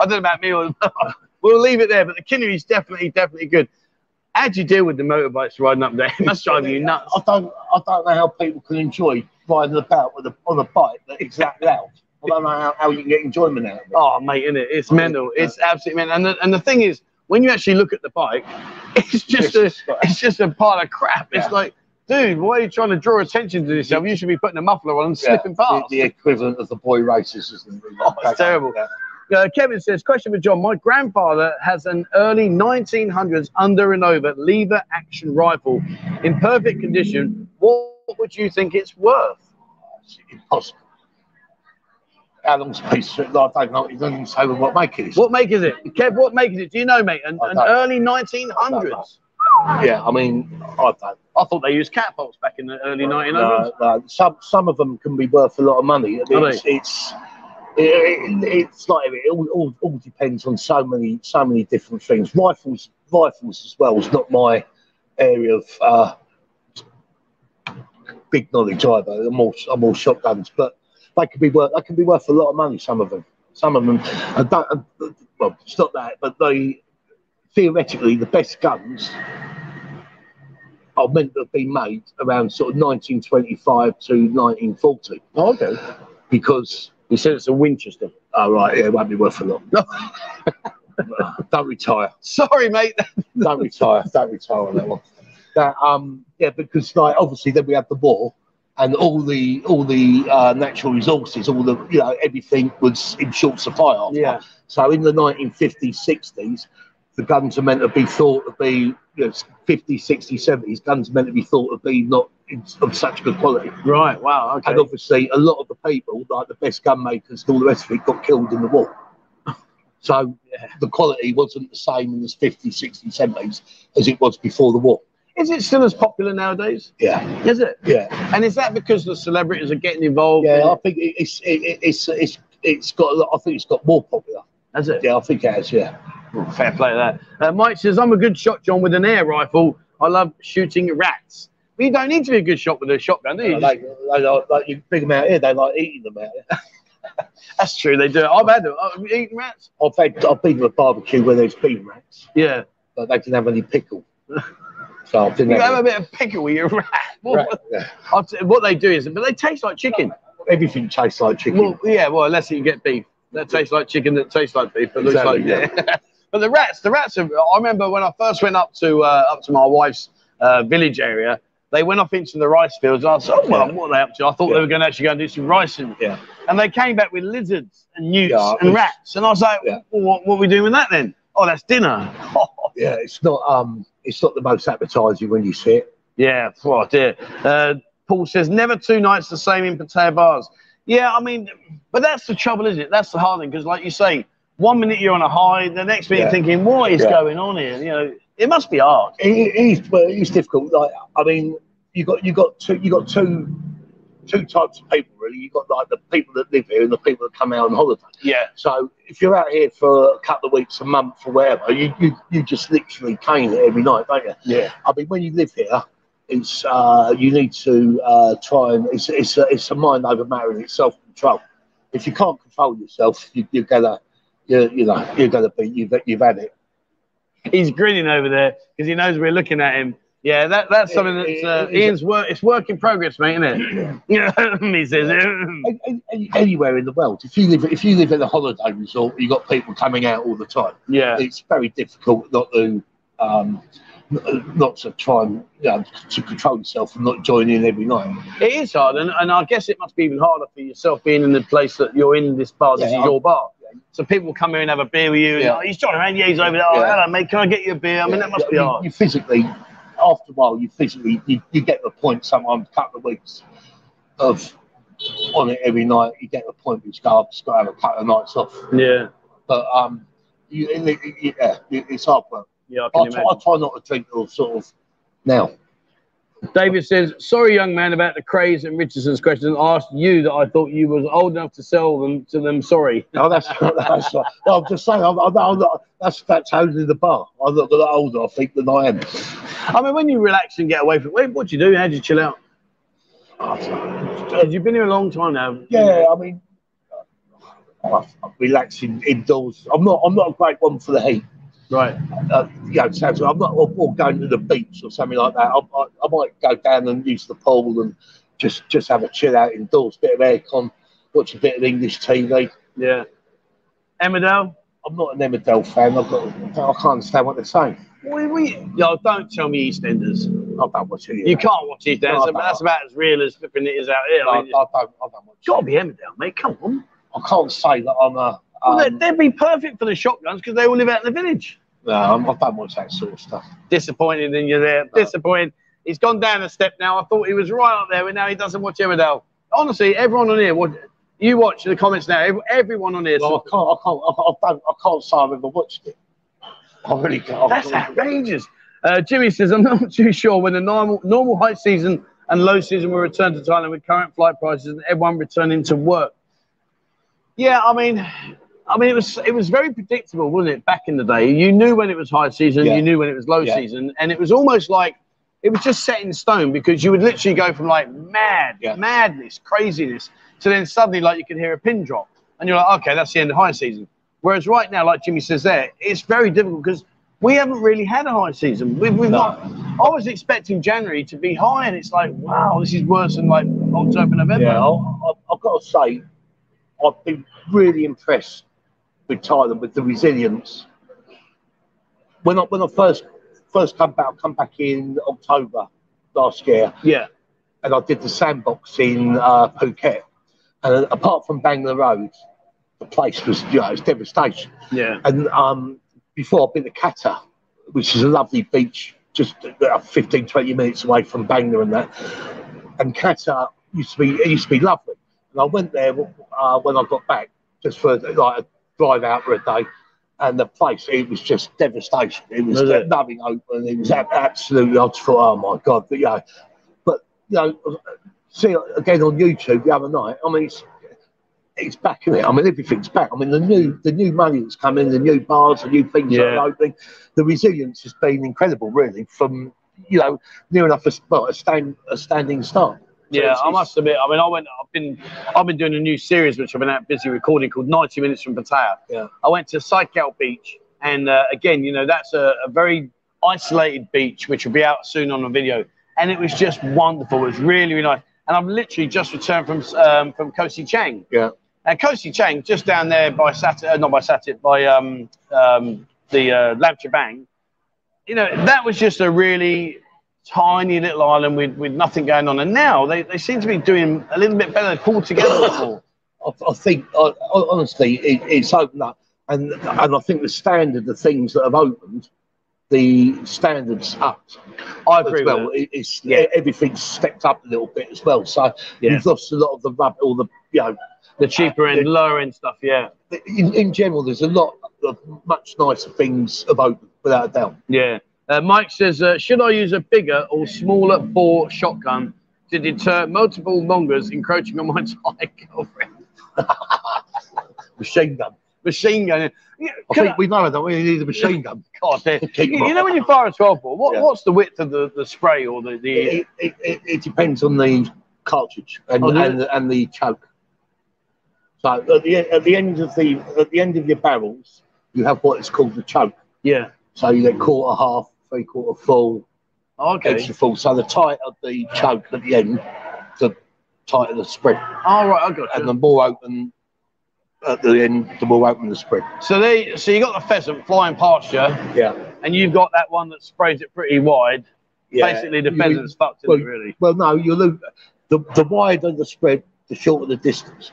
I don't know about me, or we'll leave it there. But the Kinnery is definitely, definitely good. How do you deal with the motorbikes riding up there? It must drive you nuts. I don't, I don't know how people can enjoy riding about with a, on a bike that is that loud. I don't know how, you can get enjoyment out of it. Oh, mate, isn't it? It's mental. It's absolutely mental. And the, and the thing is, when you actually look at the bike, it's just a, it's just a pile of crap. It's like, dude, why are you trying to draw attention to yourself? You should be putting a muffler on and slipping Yeah, past. The, the equivalent of the boy races, isn't it? Oh, it's terrible. Yeah. Uh, Kevin says, question for John. My grandfather has an early 1900s under and over lever action rifle in perfect condition. What would you think it's worth? It's impossible. How long's a piece of it? I don't know. It doesn't say what make it is. What make is it? Kev, what make is it? Do you know, mate? An, I an don't. early 1900s. Yeah, I mean, I don't. I thought they used catapults back in the early 1900s. No, no. Some some of them can be worth a lot of money. I mean, it's it's, it, it's like it all, all, all depends on so many so many different things. Rifles rifles as well is not my area of uh, big knowledge either. I'm more I'm more shotguns, but they could be worth they can be worth a lot of money. Some of them, some of them. I don't. uh, Well, not that, but they theoretically the best guns are meant to have been made around sort of 1925 to 1940 Oh, okay. because He said it's a Winchester. oh right yeah it won't be worth a lot No. don't retire Sorry, mate. don't retire don't retire on that one that um yeah because like obviously then we had the war and all the all the uh, natural resources all the you know everything was in short supply after. Yeah. so in the 1950s 60s the guns are meant to be thought to be you know, 50, 60, 70s. Guns are meant to be thought to be not in, of such good quality. Right. Wow. Okay. And obviously, a lot of the people, like the best gun makers and all the rest of it, got killed in the war. So the quality wasn't the same in the 50s, 60s, 70s as it was before the war. Is it still as popular nowadays? Yeah, Is it? yeah, And is that because the celebrities are getting involved? yeah. I think it- it's it, it's it's it's got. a lot- I think it's got more popular. Has it? Yeah, I think it has. Yeah. Oh, fair play to that. Uh, Mike says, I'm a good shot, John, with an air rifle. I love shooting rats. But you don't need to be a good shot with a shotgun, do you? Like, like, like, like you bring them out here, they like eating them out here. That's true, they do. I've had them. I've eaten rats. I've had, I've been to a barbecue where there's been rats, Yeah. but they didn't have any pickle. So You have a bit of pickle with your rat. What, rat. Yeah. T- what they do is, but they taste like chicken. Everything tastes like chicken. Well, yeah, well, unless you get beef. That tastes like chicken that tastes like beef, but looks like yeah. but the rats, the rats are. I remember when I first went up to uh, up to my wife's uh, village area. They went off into the rice fields. And I said, "Oh well, Yeah. what are they up to?" I thought they were going to actually go and do some rice, and, yeah. and they came back with lizards and newts Yeah, and rats. And I was like, Yeah. well, what, "What are we doing with that then?" Oh, that's dinner. Yeah, it's not um, it's not the most appetizing when you see it. Yeah, oh dear. Uh, Paul says never two nights the same in Pattaya bars. Yeah, I mean, but that's the trouble, isn't it? That's the hard thing because, like you say, one minute you're on a high, the next minute Yeah. you're thinking, what is Yeah. going on here? You know, it must be hard. It, it is, well, it's difficult. Like, I mean, you got you got two you got two two types of people really. You've got like the people that live here and the people that come out on holiday. Yeah, So if you're out here for a couple of weeks, a month, or whatever, you you, you just literally cane it every night, don't you? yeah, I mean, when you live here, it's uh, you need to uh, try and it's it's a, it's a mind over matter and it's self control. If you can't control yourself, you, you're gonna you you know you're gonna be you've you've had it. he's grinning over there because he knows we're looking at him. Yeah, that, that's something that's uh, Ian's work. It's work in progress, mate, isn't it? Yeah, he says. Any- any- Anywhere in the world, if you live if you live in a holiday resort, you have got people coming out all the time. yeah, It's very difficult not to um, not to try and you know, to control yourself and not join in every night. it is hard, and, and I guess it must be even harder for yourself being in the place that you're in. This bar, this Yeah, is your bar. So people come here and have a beer with you. And, Yeah. oh, he's John around. Yeah, he's over there. Oh, Yeah. hello, mate. Can I get you a beer? I mean, that must be you, hard. You physically, after a while, you physically you, you get the point. Sometimes a couple of weeks of on it every night, you get the point. You just go, I've just got to have a couple of nights off. Yeah, But um, you, it, it, yeah, it, it's hard work. yeah, I I try, imagine. I try not to drink or sort of now. David says, "Sorry, young man, about the Krays and Richardson's question. I asked you that I thought you was old enough to sell them to them. Sorry. No, that's that's. No, I'm just saying. I'm, I'm, I'm not, that's that's only the bar. I'm not a lot older, I think, than I am. I mean, when you relax and get away from it, what do you do? How do you chill out? You've been here a long time now. Yeah, I mean, I'm relaxing indoors. I'm not. I'm not a great one for the heat. Right. uh, you know, sounds I'm not or, or going to the beach or something like that. I, I, I might go down and use the pool and just just have a chill out indoors, bit of aircon, watch a bit of English TV. Yeah. Emmerdale? I'm not an Emmerdale fan. I've got, I can't understand what they're saying. We, we, yo, don't tell me EastEnders. I don't watch it. You can't watch EastEnders. No, that's about as real as flipping it is out here. I, I I, don't. I don't watch. got to it. be Emmerdale, mate. Come on. I can't say that I'm a. Well, Um, they'd, they'd be perfect for the shotguns because they all live out in the village. No, I'm- I don't watch that sort of stuff. Disappointed in you there. No. Disappointed. He's gone down a step now. I thought he was right up there, but now he doesn't watch Emmerdale. Honestly, everyone on here, what you watch the comments now. Everyone on here. Well, I can't. I can't. I, I, don't, I can't say I've ever watched it. I really can't. That's outrageous. Uh, Jimmy says, I'm not too sure when the normal normal high season and low season will return to Thailand with current flight prices and everyone returning to work. Yeah, I mean, I mean, it was it was very predictable, wasn't it? Back in the day, you knew when it was high season, Yeah. you knew when it was low Yeah. season, and it was almost like it was just set in stone because you would literally go from like mad, Yeah. madness, craziness, to then suddenly like you could hear a pin drop, and you're like, okay, that's the end of high season. Whereas right now, like Jimmy says there, it's very difficult because we haven't really had a high season. We've, we've No. not. I was expecting January to be high, and it's like, wow, this is worse than like October, November. Yeah, I, I, I've got to say, I've been really impressed with Thailand with the resilience. When I when I first first come back, come back in October last year, yeah, and I did the sandbox in uh, Phuket. And apart from Bangla Road, the place was you know it's devastation. yeah, And um, before I've been to Kata, which is a lovely beach just about 15, 20 minutes away from Bangla and that. And Kata used to be it used to be lovely. And I went there uh, when I got back just for like a drive out for a day. And the place, it was just devastation. It was, Was it? nothing open. It was absolutely. I just thought, oh my god! But yeah, but you know, see again on YouTube the other night. I mean, it's it's back in it. I mean, everything's back. I mean, the new the new money that's come in, the new bars, the new things that Yeah. are opening. The resilience has been incredible, really, from you know near enough a, well, a stand a standing start. Yeah, I must admit. I mean, I went. I've been. I've been doing a new series which I've been out busy recording called 90 Minutes from Pattaya. Yeah. I went to Psychel Beach, and uh, again, you know, that's a, a very isolated beach which will be out soon on a video, and it was just wonderful. It was really, really nice. And I've literally just returned from um, from Koh Si Chang. Yeah. And Koh Si Chang, just down there by Sat, uh, not by Satit, by um, um, the uh, Laem Chabang, you know, that was just a really tiny little island with, with nothing going on. And now they, they seem to be doing a little bit better. Pulled together more. I, I think I, honestly it, it's opened up, and and I think the standard, the things that have opened, the standards up. I as agree well. with it. It, it's Yeah. everything's stepped up a little bit as well. So Yeah. you've lost a lot of the rub, all the you know. The cheaper end, lower end stuff, yeah. In, in general, there's a lot of much nicer things have opened, without a doubt. Yeah. Uh, Mike says, uh, should I use a bigger or smaller bore shotgun to deter multiple mongers encroaching on my Thai girlfriend? Machine gun. Machine gun. Yeah, I think we know that we need a machine gun. God, you, you know when you fire a 12 bore, what, Yeah. what's the width of the, the spray or the, the It, it, it, it depends on the cartridge and, Oh, and, and the choke. So at the at the end of the at the end of your barrels, you have what is called the choke. yeah? So you get quarter half, three quarter full, oh, Okay. extra full. So the tighter the choke at the end, the tighter the spread, All right, I got you. and the more open at the end, the more open the spread. So they, so you got the pheasant flying past you, Yeah, and you've got that one that sprays it pretty wide. yeah. Basically, the You- pheasant's fucked, well, it, really? Well, no, you lose the the wider the spread, the shorter the distance.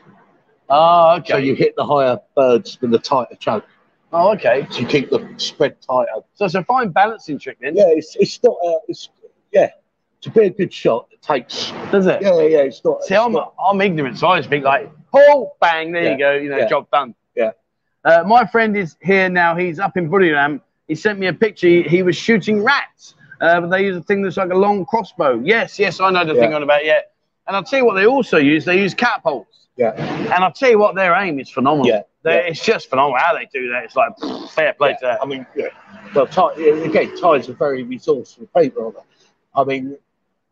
Oh, okay. So you hit the higher birds with the tighter choke. Oh, okay. to keep the spread tighter. So it's a fine balancing trick then, Yeah, it's it's not uh, it's yeah. To be a good shot, it takes does it? yeah yeah. It's not. See, it's I'm, not- I'm ignorant, so I just think like, pull, bang, there Yeah. you go, you know, Yeah. job done. Yeah. Uh, my friend is here now. He's up in Buriram. He sent me a picture. He, he was shooting rats, uh, but they use a thing that's like a long crossbow. Yes, yes, I know the thing Yeah. on about. Yeah. And I'll tell you what they also use. They use catapults. yeah And I'll tell you what, their aim is phenomenal. Yeah, They- yeah. It's just phenomenal how they do that. It's like pff, fair play to yeah. that. I mean yeah. Well, again, Thais are very resourceful they? I mean,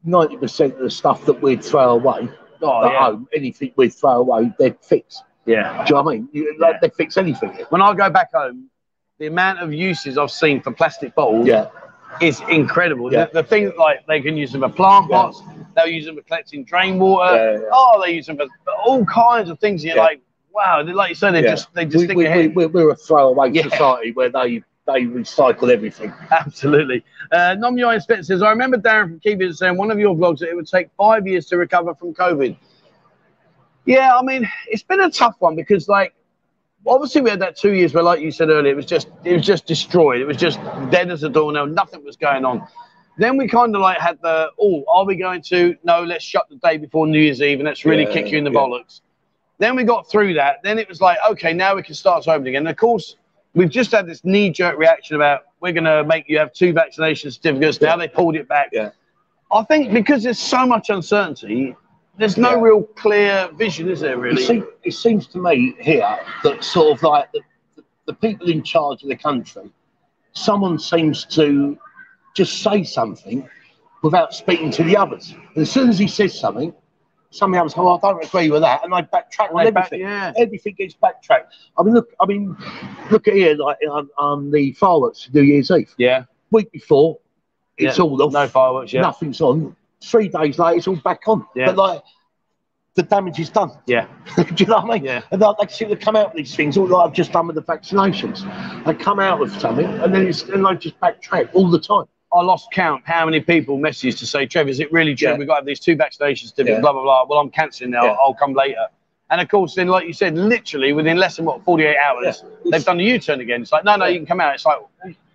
ninety percent of the stuff that we'd throw away Oh, at yeah. home, anything we'd throw away, they'd fix. yeah. Do you know what I mean? You, like, they'd fix anything. When I go back home, the amount of uses I've seen for plastic bottles Yeah, is incredible. Yeah. The, the things like they can use them for plant Yeah. pots, they'll use them for collecting drain water. Oh, they use them for, all kinds of things. You're like, wow, like you said, they Yeah. just they just we, think we, we, ahead. we're, we're a throwaway Yeah. society where they they recycle everything. Absolutely. Uh, Nom Yoy says, I remember Darren from Keep It saying one of your vlogs that it would take five years to recover from COVID. Yeah, I mean, it's been a tough one because, like, obviously we had that two years where, like you said earlier, it was just it was just destroyed. It was just dead as a doornail. Nothing was going on. Then we kind of like had the, oh, are we going to? No, let's shut the day before New Year's Eve and let's really Yeah, kick you in the yeah. bollocks. Then we got through that. Then it was like, okay, now we can start to open again. And of course, we've just had this knee jerk reaction about we're going to make you have two vaccination certificates. Now they pulled it back. Yeah. I think because there's so much uncertainty, there's no Yeah. real clear vision, is there, It, really? seem, it seems to me here that sort of like the, the, the people in charge of the country, someone seems to just say something without speaking to the others. And as soon as he says something, some of the others go, oh, I don't agree with that. And they backtrack on They back- everything. yeah. Everything gets backtracked. I mean, look, I mean, look at here, like on, on the fireworks for New Year's Eve. Yeah. Week before, it's Yeah, all off. No fireworks, yeah. Nothing's on. Three days later, it's all back on. Yeah. But like, the damage is done. Yeah. Do you know what I mean? Yeah. And like, they seem to come out with these things, all like I've just done with the vaccinations. They come out with something, and then it's, and they just backtrack all the time. I lost count how many people messaged to say, Trevor, is it really true? Yeah. We've got to have these two vaccination certificates, Yeah. blah, blah, blah. Well, I'm cancelling now. Yeah. I'll come later. And of course, then, like you said, literally within less than what 48 hours, they've done a U-turn again. It's like, no, no, you can come out. It's like,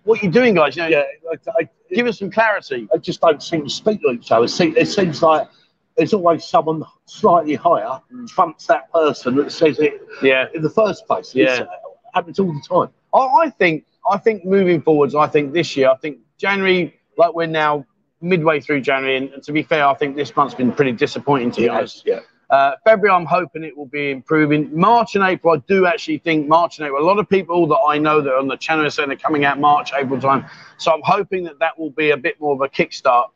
what are you doing, guys? You know, Yeah, I, I, give us some clarity. I just don't seem to speak to each other. It seems like there's always someone slightly higher mm. trumps that person that says it Yeah. in the first place. Yeah. It happens all the time. I, I think I think moving forwards, I think this year, I think January, like we're now midway through January, and, to be fair, I think this month's been pretty disappointing to be honest. yeah. Uh, February, I'm hoping it will be improving. March and April, I do actually think March and April. A lot of people that I know that are on the channel are saying they're coming out March, April time. So I'm hoping that that will be a bit more of a kickstart.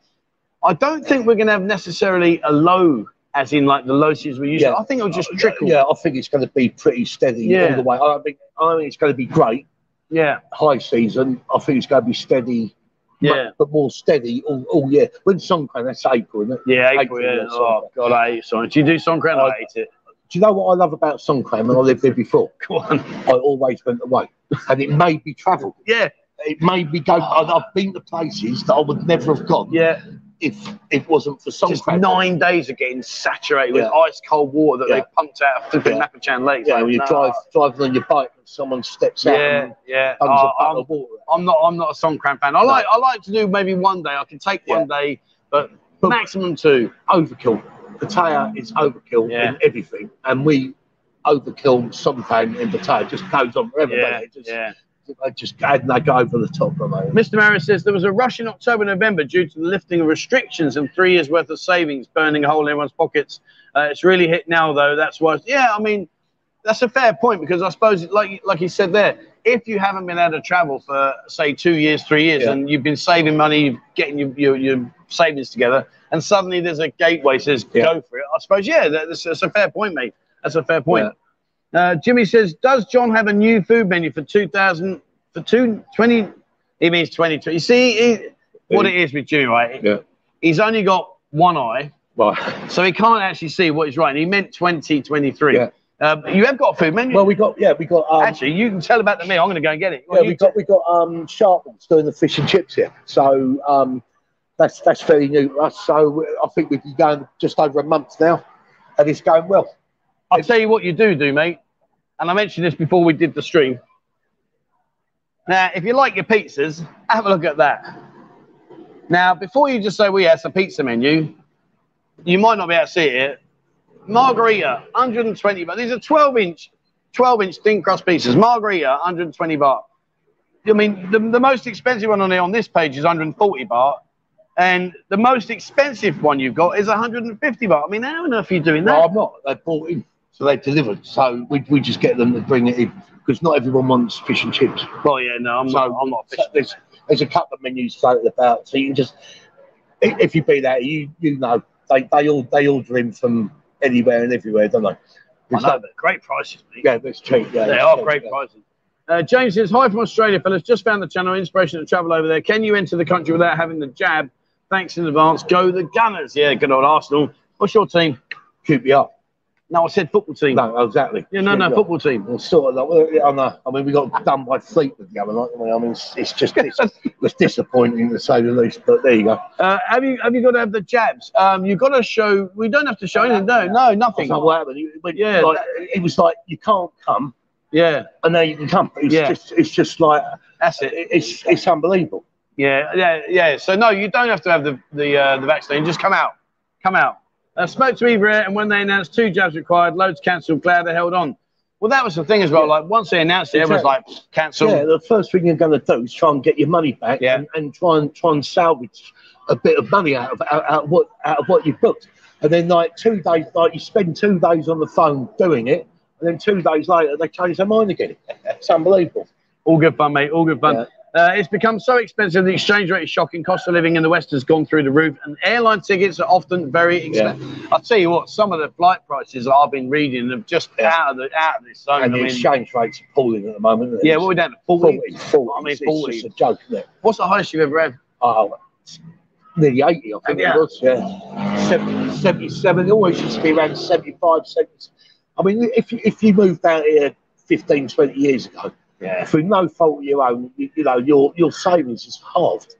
I don't think we're going to have necessarily a low, as in like the low season we used Yeah. to. I think it'll just trickle. Yeah, I think it's going to be pretty steady Yeah. all the way. I think I think it's going to be great yeah, high season. I think it's going to be steady, yeah. but more steady all, all year. When Songkran, that's April, isn't it? Yeah, April, April, yeah. Oh, God, I hate Sonic. Do you do Songkran? I hate it. Do you know what I love about Songkran? When I lived there before, Go on. I always went away, and it made me travel. Yeah, It made me go. I've been to places that I would never have gone yeah. If it wasn't for Just Songkran. nine days of getting saturated with ice cold water that Yeah. they pumped out of flipping Yeah. Mabprachan Lake. Yeah, Like, when you no. drive driving on your bike and someone steps out Yeah, and yeah. comes Oh, I'm. I'm not. I'm not a Songkran fan. I like. I like to do maybe one day. I can take one day, but But- maximum two. overkill. Pattaya is overkill Yeah. in everything, and we overkill Songkran in Pattaya. Just goes on forever. Yeah, it? Just, yeah. I just and they go over the top of it. Mr. Maris says there was a rush in October, November due to the lifting of restrictions and three years worth of savings burning a hole in everyone's pockets. Uh, it's really hit now, though. That's why. Yeah, I mean, that's a fair point because I suppose, like like you said there, if you haven't been able to travel for say two years, three years, Yeah. and you've been saving money, getting your, your, your savings together, and suddenly there's a gateway says Yeah. go for it. I suppose, yeah, that- that's, that's a fair point, mate. That's a fair point. Uh, Jimmy says, does John have a new food menu for 2000 for two twenty? He means 22. You see, he, what it is with Jimmy, right? Yeah. He's only got one eye, Right. so he can't actually see what he's writing. He meant 2023. Yeah. Um, you have got a food menu. Well, we got yeah, we got um, actually, you can tell about the me. I'm going to go and get it. yeah, we got we got um Sharples doing the fish and chips here. So um, that's that's fairly new to us. So I think we've been going just over a month now, and it's going well. I'll tell you what you do do, mate. And I mentioned this before we did the stream. Now, if you like your pizzas, have a look at that. Now, before you just say, yeah, it's a pizza menu, you might not be able to see it. Margarita, 120 baht. These are 12 inch, 12 inch thin crust pieces. Margarita, 120 baht. I mean, the, the most expensive one on there on this page is 140 baht. And the most expensive one you've got is 150 baht. I mean, how on earth are you doing that? No, I'm not. They brought in, so they delivered. So we, we just get them to bring it in because not everyone wants fish and chips. Well, yeah, no, I'm So not. I'm not so fish. there's there's a couple of menus floated about, so you can just if you be there, you you know they they all they order in from anywhere and everywhere, don't they? I know, like- great prices, mate. yeah, that's cheap. Yeah, they are cheap, great yeah. prices. Uh, James says, Hi from Australia, fellas. Just found the channel. Inspiration to travel over there. Can you enter the country without having the jab? Thanks in advance. Go the Gunners. Yeah, good old Arsenal. What's your team? QPR. No, I said football team. No, exactly. Yeah, no, no, football team. Well, sort of. Like, I know. I mean, we got done by Fleetwood the other night. I mean, it's, it's just it's, it's disappointing to say the least. But there you go. Uh, have you have you got to have the jabs? Um, you've got to show. We don't have to show anything. No, no, nothing. what happened. Went, Yeah, like, it was like you can't come, Yeah, and now you can come. It's Yeah. just it's just like that's it. it's it's unbelievable. Yeah, yeah, yeah. So no, you don't have to have the the uh, the vaccine. Just come out, come out. Uh, I spoke to Eva, and when they announced two jabs required, loads cancelled. Glad they held on. Well, that was the thing as well. Like once they announced it, everyone's like cancel. Yeah, the first thing you're going to do is try and get your money back Yeah. and, and try and try and salvage a bit of money out of out, out what out of what you booked. And then like two days, like you spend two days on the phone doing it, and then two days later they change their mind again. It's unbelievable. All good fun, mate. All good fun. Yeah. Uh, it's become so expensive. The exchange rate is shocking. Cost of living in the West has gone through the roof, and airline tickets are often very expensive. I'll tell you what, some of the flight prices that I've been reading have just Yeah. out of the out of this zone. And I the mean, exchange rate's appalling at the moment. yeah, what we're down to 40? 40, 40. I mean, It's- 40. It's just a joke, it? What's the highest you've ever had? Oh, nearly 80, I think Yeah. it was. Yeah. 70, 77. It always used to be around 75, 70. I mean, if, if you moved out here 15, 20 years ago, Yeah, through no fault of your own, you, you know, your, your savings is halved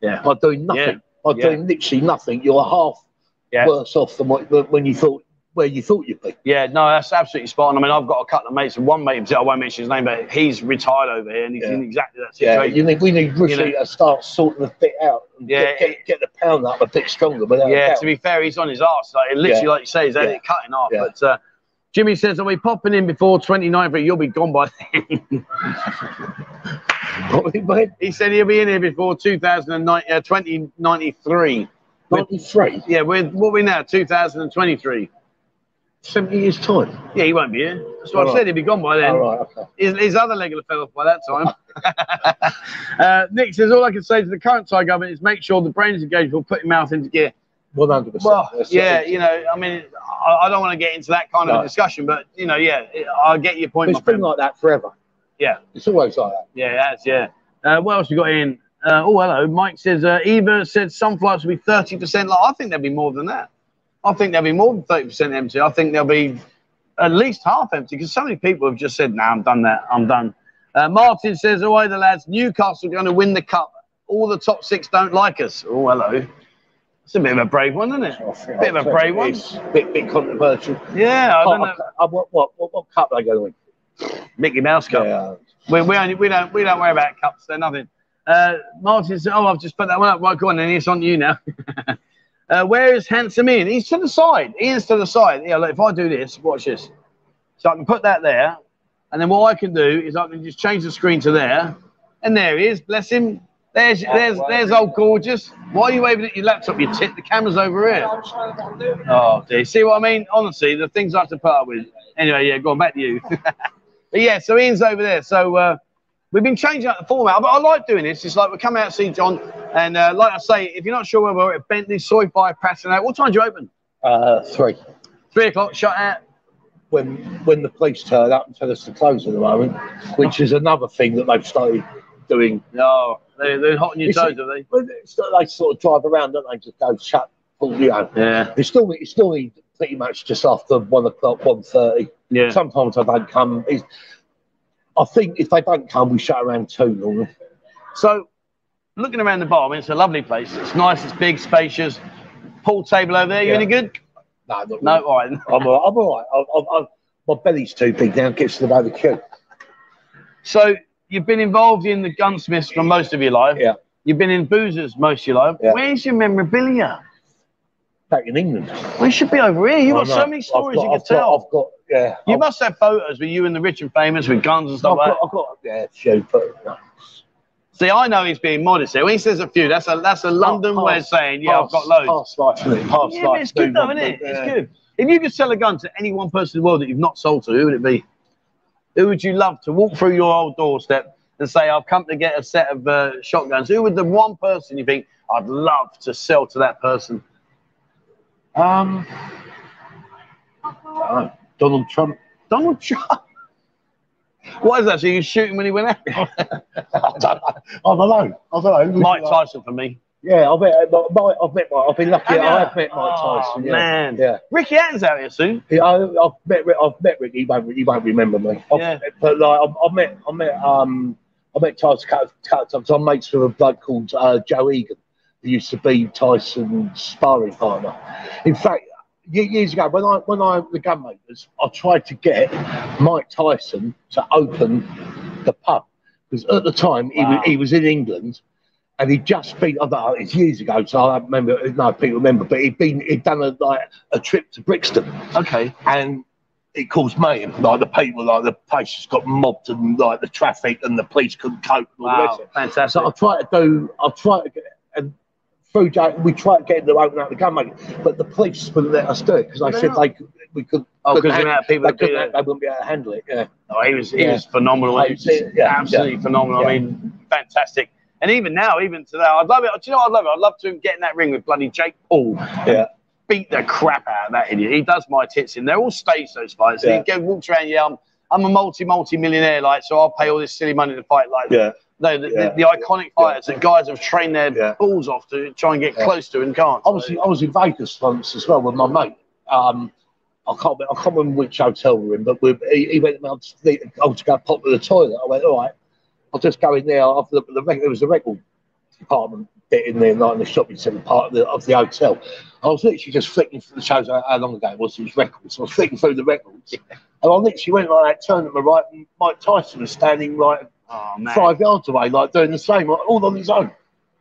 yeah, by doing nothing. By Yeah. doing literally nothing, you're half Yeah. worse off than what, when you thought where you thought you'd be. Yeah, no, that's absolutely spot on. I mean, I've got a couple of mates, and one mate, I won't mention his name, but he's retired over here, and he's Yeah. in exactly that Yeah, situation. you need, we need Rishi You know- to start sorting the bit out and Yeah, get, get, get the pound up a bit stronger. A Yeah, to be fair, he's on his arse. Like, literally, Yeah. like you say, he's had Yeah. it cut in half. Yeah. But uh, Jimmy says, Are we popping in before 29? But you'll be gone by then. What was it, mate? he said he'll be in here before 2009, uh, 2093. 93, Yeah, we're, what are we now? 2023. 70 years time. Yeah, he won't be here. That's what I All said. He'll be gone by then. All right, okay. His, his other leg will have fell off by that time. uh, Nick says, All I can say to the current Thai government is make sure the brains engaged We'll put your mouth into gear. 100%. Well, yeah, you know, I mean, I, I don't want to get into that kind of No. discussion, but you know, yeah, I get your point, It's been friend. like that forever. Yeah. It's always like that. Yeah, that's yeah. Uh, what else we got in? Uh, oh, hello. Mike says uh, Eva said some flights will be thirty percent. Like I think there'll be more than that. I think there'll be more than thirty percent empty. I think there'll be at least half empty because so many people have just said, "Nah, I'm done that. I'm done." Uh, Martin says, "Away the lads. Newcastle are going to win the cup. All the top six don't like us." Oh, hello. It's a bit of a brave one, isn't it? I Bit of a brave one. It's a bit, bit controversial. Yeah, I don't Oh, know. what, what, what, what cup are they going to win? Mickey Mouse Cup. Yeah. We, we, only, we don't we don't worry about cups. They're nothing. Uh, Martin said, "Oh, I've just put that one up. Right, go on, then it's on you now." uh, where is handsome Ian? He's to the side. Ian's to the side. Yeah, look, if I do this, watch this. So I can put that there, and then what I can do is I can just change the screen to there, and there he is. Bless him. There's there's there's old gorgeous. Why are you waving at your laptop? You tit. The camera's over here. Oh, dear. See what I mean? Honestly, the things I have to put up with. Anyway, yeah, go on back to you. but yeah, so Ian's over there. So uh, we've been changing up the format, but I like doing this. It's like we come out to see John, and uh, like I say, if you're not sure where we're at Bentley, Soi Five, Pratumnak, what time do you open? Uh, three. Three o'clock, shut out. When when the police turn up and tell us to close at the moment, which is another thing that they've started doing. No, they, they're hot on your toes, are they? They sort of drive around, don't they? Just go chat, pull, You know, Yeah, it's still it's still pretty much just after one o'clock, one thirty. yeah. Sometimes I don't come. It's, I think if they don't come, we shut around two. Normally. So, looking around the bar, I mean, it's a lovely place. It's nice, it's big, spacious. Pool table over there. You Yeah. any good? No, not No, really. all right. I'm all right. I'm all right. I, I, I, my belly's too big now. Gets to the barbecue. So you've been involved in the gunsmiths for most of your life. Yeah. You've been in boozers most of your life. Yeah. Where's your memorabilia? Back in England. We should be over here. You've I got so many stories got, you could I've tell. Got, I've got. Yeah. you I've, must have photos with you and the rich and famous with guns and stuff I've like got. I've got. Yeah, few, but. See, I know he's being modest here. When he says a few, that's a that's a London past- way of saying, yeah, I've got loads. Past life? Past yeah, life. it's good though, isn't it? It's good. If you could sell a gun to any one person in the world that you've not sold to, who would it be? Who would you love to walk through your old doorstep and say, I've come to get a set of uh, shotguns? Who would the one person you think, I'd love to sell to that person? Um. uh, Donald Trump. Donald Trump. What is that? So you shoot him when he went out? I don't know. I don't know. I don't know. Mike Tyson for me. Yeah, I've met. I've met. Mike. I've been lucky. Have? I've met Mike Oh, Tyson. Yeah. man. Yeah. Ricky Hatton's out here soon. Yeah, I, I've met. I've met Rick. He won't. He won't remember me. I've, Yeah. But like, I've, I've met. I met. Um. I met Tyson couple times. I'm mates with a bloke called uh, Joe Egan, who used to be Tyson's sparring partner. In fact, years ago, when I when I the gunmakers, I tried to get Mike Tyson to open the pub because at the time he, Wow. was, he was in England. And he'd just been, I don't know, it's years ago, so I don't remember, no, people remember, but he'd been, he'd done a, like, a trip to Brixton Okay. and it caused mayhem. Like the people, like the place just got mobbed, and like the traffic and the police couldn't cope. And all Wow. Fantastic. So I tried to do, I tried to get, and through we tried to get them to open up the gun maker, but the police wouldn't let us do it because they Why said they could, we could. Oh, couldn't because the amount of people they, that do that. they wouldn't be able to handle it. Yeah, Oh, he was he Yeah. was phenomenal. He was yeah, absolutely phenomenal. I mean, fantastic. And even now, even today, I'd love it. Do you know? what I'd love it. I'd love to get in that ring with bloody Jake Paul. Yeah. Beat the crap out of that idiot. He does my tits in. They're all staged those fights. Yeah. He go walks around. Yeah, I'm I'm a multi multi millionaire. Like, so I'll pay all this silly money to fight. Like, yeah. no, the, Yeah. the, the iconic fighters that guys have trained their Yeah. balls off to try and get close to and can't. I was, I was in Vegas once as well with my mate. Um, I can't, remember- I can't remember which hotel we we're in, but we, he, he went out to, the- oh, to go pop to the toilet. I went, all right, I'll just go in there. I'll have a look at the record. There was a record department bit in there, like in the shopping centre part of the, of the hotel. I was literally just flicking through the shows how, long ago it was, was records. I was flicking through the records. And I literally went like that, turned to my right, and Mike Tyson was standing like Oh five yards away, like doing the same, like, all on his own.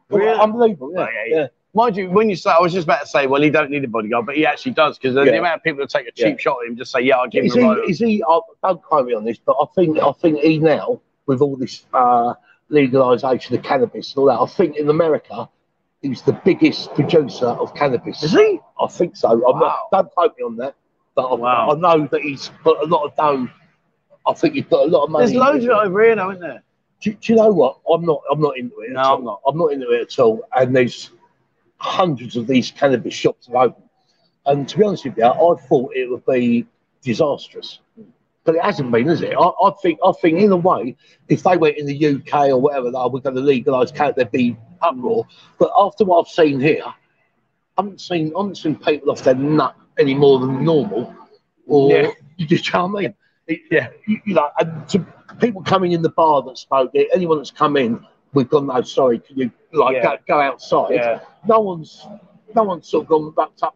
Really? Unbelievable, yeah. Oh, yeah, yeah. Mind you, when you say, I was just about to say, well, he don't need a bodyguard, but he actually does because the, the Yeah. amount of people that take a cheap shot at him just say, yeah, I'll give Is him he? Is he? I don't quote me on this, but I think I think he now with all this uh, legalisation of cannabis and all that. I think in America he's the biggest producer of cannabis. Is he? I think so. I'm Wow. not, don't quote me on that, but I, Wow. I know that he's put a lot of dough. I think he's put a lot of money. There's loads of it over here now, isn't there? do, do you know what? I'm not. I'm not into it. No, at all. I'm not. I'm not into it at all. And there's hundreds of these cannabis shops have opened. And to be honest with you, I thought it would be disastrous, but it hasn't been, has it? I, I think. I think in a way, if they went in the UK or whatever, they were going to legalise cannabis, there'd be uproar. But after what I've seen here, I haven't seen. I haven't seen people off their nut any more than normal. Or Yeah. you just know what I mean? It- Yeah. you, you know, to people coming in the bar that smoke it, anyone that's come in, we've gone, no, sorry, can you like Yeah. go, go outside? Yeah. No one's, no one's sort of gone wrapped up.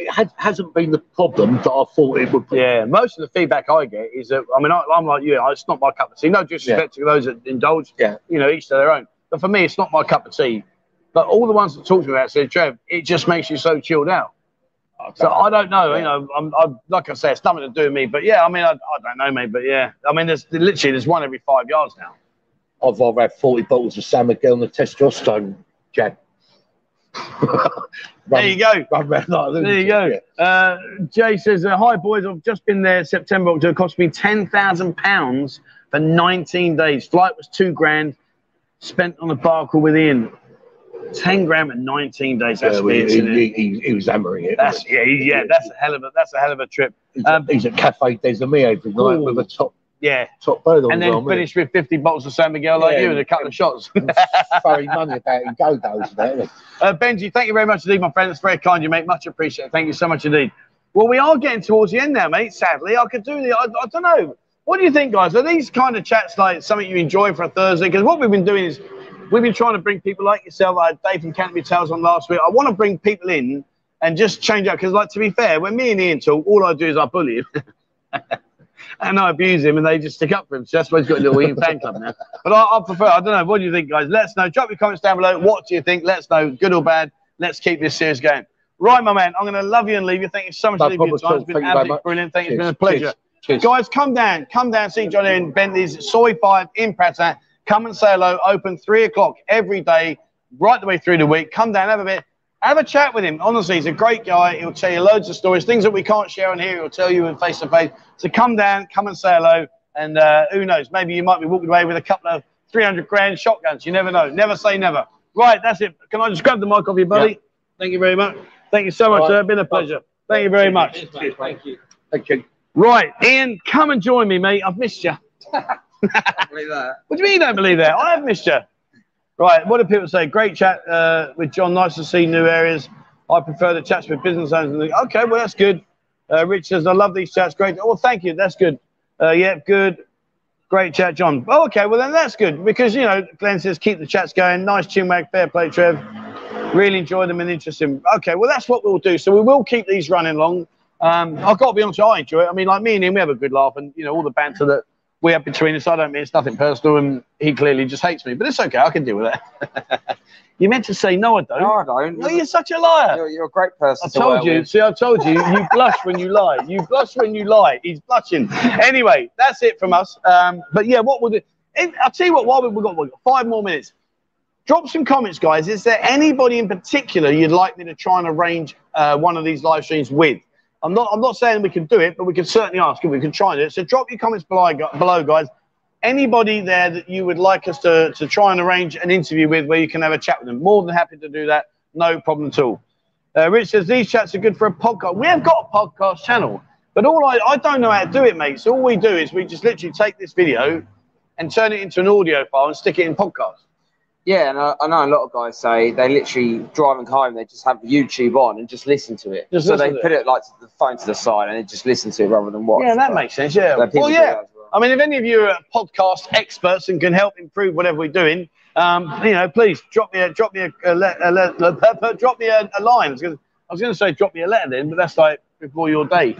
It has, hasn't been the problem that I thought it would be. Yeah, most of the feedback I get is that I mean I, I'm like you, it's not my cup of tea. No disrespect to those that indulge. Yeah. you know, each to their own. But for me, it's not my cup of tea. But all the ones that talk to me about it said, Trev, it just makes you so chilled out. So I don't know, you know, I'm, I'm like I say, it's nothing to do with me. But yeah, I mean, I, I don't know, mate. But yeah, I mean, there's literally there's one every five yards now. I've, I've had 40 bottles of San Miguel and the testosterone, Jack. There you go. Run round like a There you go. Uh, Jay says, uh, "Hi boys, I've just been there September. October. It cost me ten thousand pounds for nineteen days. Flight was two grand. Spent on a bar call with Ian. Ten grand in nineteen days. That's Yeah, weird. he, he, he, he was hammering it. That's yeah, yeah. That's a hell of a that's a hell of a trip. he's, um, he's at Cafe Des Amis every night with a top Yeah, top and then arm, isn't finish with fifty bottles of San Miguel like Yeah. you and a couple of shots. throwing money about in go-go's and isn't he? Uh, Benji, thank you very much indeed, my friend. It's very kind of you, mate. Much appreciated. Thank you so much indeed. Well, we are getting towards the end now, mate. Sadly, I could do the. I, I don't know. What do you think, guys? Are these kind of chats like something you enjoy for a Thursday? Because what we've been doing is we've been trying to bring people like yourself. I had Dave from Canterbury Tales on last week. I want to bring people in and just change up. Because, like, to be fair, when me and Ian talk, all I do is I bully him. And I abuse him, and they just stick up for him. So that's why he's got a little Ian fan club now. But I, I prefer. I don't know. What do you think, guys? Let us know. Drop your comments down below. What do you think? Let us know, good or bad. Let's keep this series going. Right, my man. I'm going to love you and leave you. Thank you so much No for leaving your time. It's been all. Thank you very absolutely brilliant. Thank you. It's been a pleasure. Cheers. Guys, come down. Come down. See Johnny and Bentley's Soi 5 in Pratt. Come and say hello. Open 3 o'clock every day, right the way through the week. Come down, have a bit. Have a chat with him. Honestly, he's a great guy. He'll tell you loads of stories, things that we can't share on here. He'll tell you in face to face. So come down, come and say hello. And uh, who knows? Maybe you might be walking away with a couple of 300 grand shotguns. You never know. Never say never. Right, that's it. Can I just grab the mic off you, buddy? Thank you very much. Thank you so much, right. sir. Been a pleasure. Thank you very much. Thank you. Thank you. Right, Ian, come and join me, mate. I've missed you. Believe that. What do you mean you don't believe that? I have missed you. Right, what do people say? Great chat uh, with John. Nice to see new areas. I prefer the chats with business owners. Okay, well, that's good. Uh, Rich says, I love these chats. Great. Oh, thank you. That's good. Uh, yeah, good. Great chat, John. Oh, okay, well, then that's good because, you know, Glenn says, keep the chats going. Nice chinwag. Fair play, Trev. Really enjoy them and interesting. Okay, well, that's what we'll do. So we will keep these running long. Um, I've got to be honest, I enjoy it. I mean, like me and him, we have a good laugh, and you know, all the banter that we have between us. I don't mean it's nothing personal, and he clearly just hates me, but it's okay. I can deal with that. you meant to say no, I don't. No, I don't. No, you're such a liar. You're, you're a great person. I told you. with. See, I told you. You blush when you lie. You blush when you lie. He's blushing. Anyway, that's it from us. Um, but yeah, what would it? it- I'll tell you what. While we've got, we've got five more minutes, drop some comments, guys. Is there anybody in particular you'd like me to try and arrange uh, one of these live streams with? I'm not. I'm not saying we can do it, but we can certainly ask. and We can try and do it. So drop your comments below, below guys. Anybody there that you would like us to, to try and arrange an interview with, where you can have a chat with them. More than happy to do that. No problem at all. Uh, Rich says these chats are good for a podcast. We have got a podcast channel, but all I, I don't know how to do it, mate. So all we do is we just literally take this video and turn it into an audio file and stick it in podcast. Yeah, and I, I know a lot of guys say they literally driving home, they just have YouTube on and just listen to it. Just so they put it like the phone to the side and they just listen to it rather than watch. Yeah, that makes sense. Yeah. so Well, yeah. well. I mean, if any of you are podcast experts and can help improve whatever we're doing, Um, you know, please drop me a drop me a, a, le- a, le- le- drop me a, a line. I was gonna- I was going to say drop me a letter then, but that's like before your day.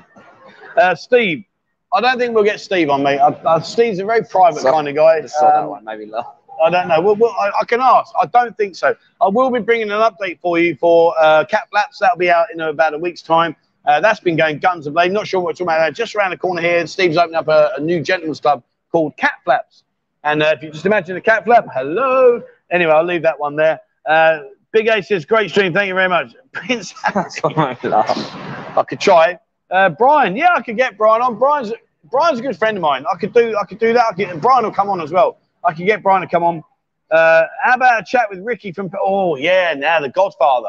Uh, Steve, I don't think we'll get Steve on, mate. I, I, Steve's a very private So- kind of guy. Um, one, maybe laugh. I don't know. We'll, we'll, I, I can ask. I don't think so. I will be bringing an update for you for uh, Cat Flaps. That'll be out in about a week's time. Uh, that's been going guns a blazing. Not sure what we're talking about. Just around the corner here, Steve's opened up a, a new gentleman's club called Cat Flaps. And uh, if you just imagine a cat flap, hello. Anyway, I'll leave that one there. Uh, Big A says, great stream. Thank you very much. Prince. I could try. Uh, Brian, yeah, I could get Brian on. Brian's Brian's a good friend of mine. I could do I could do that. I could, Brian will come on as well. I can get Brian to come on. Uh, how about a chat with Ricky from? Oh yeah, now the Godfather.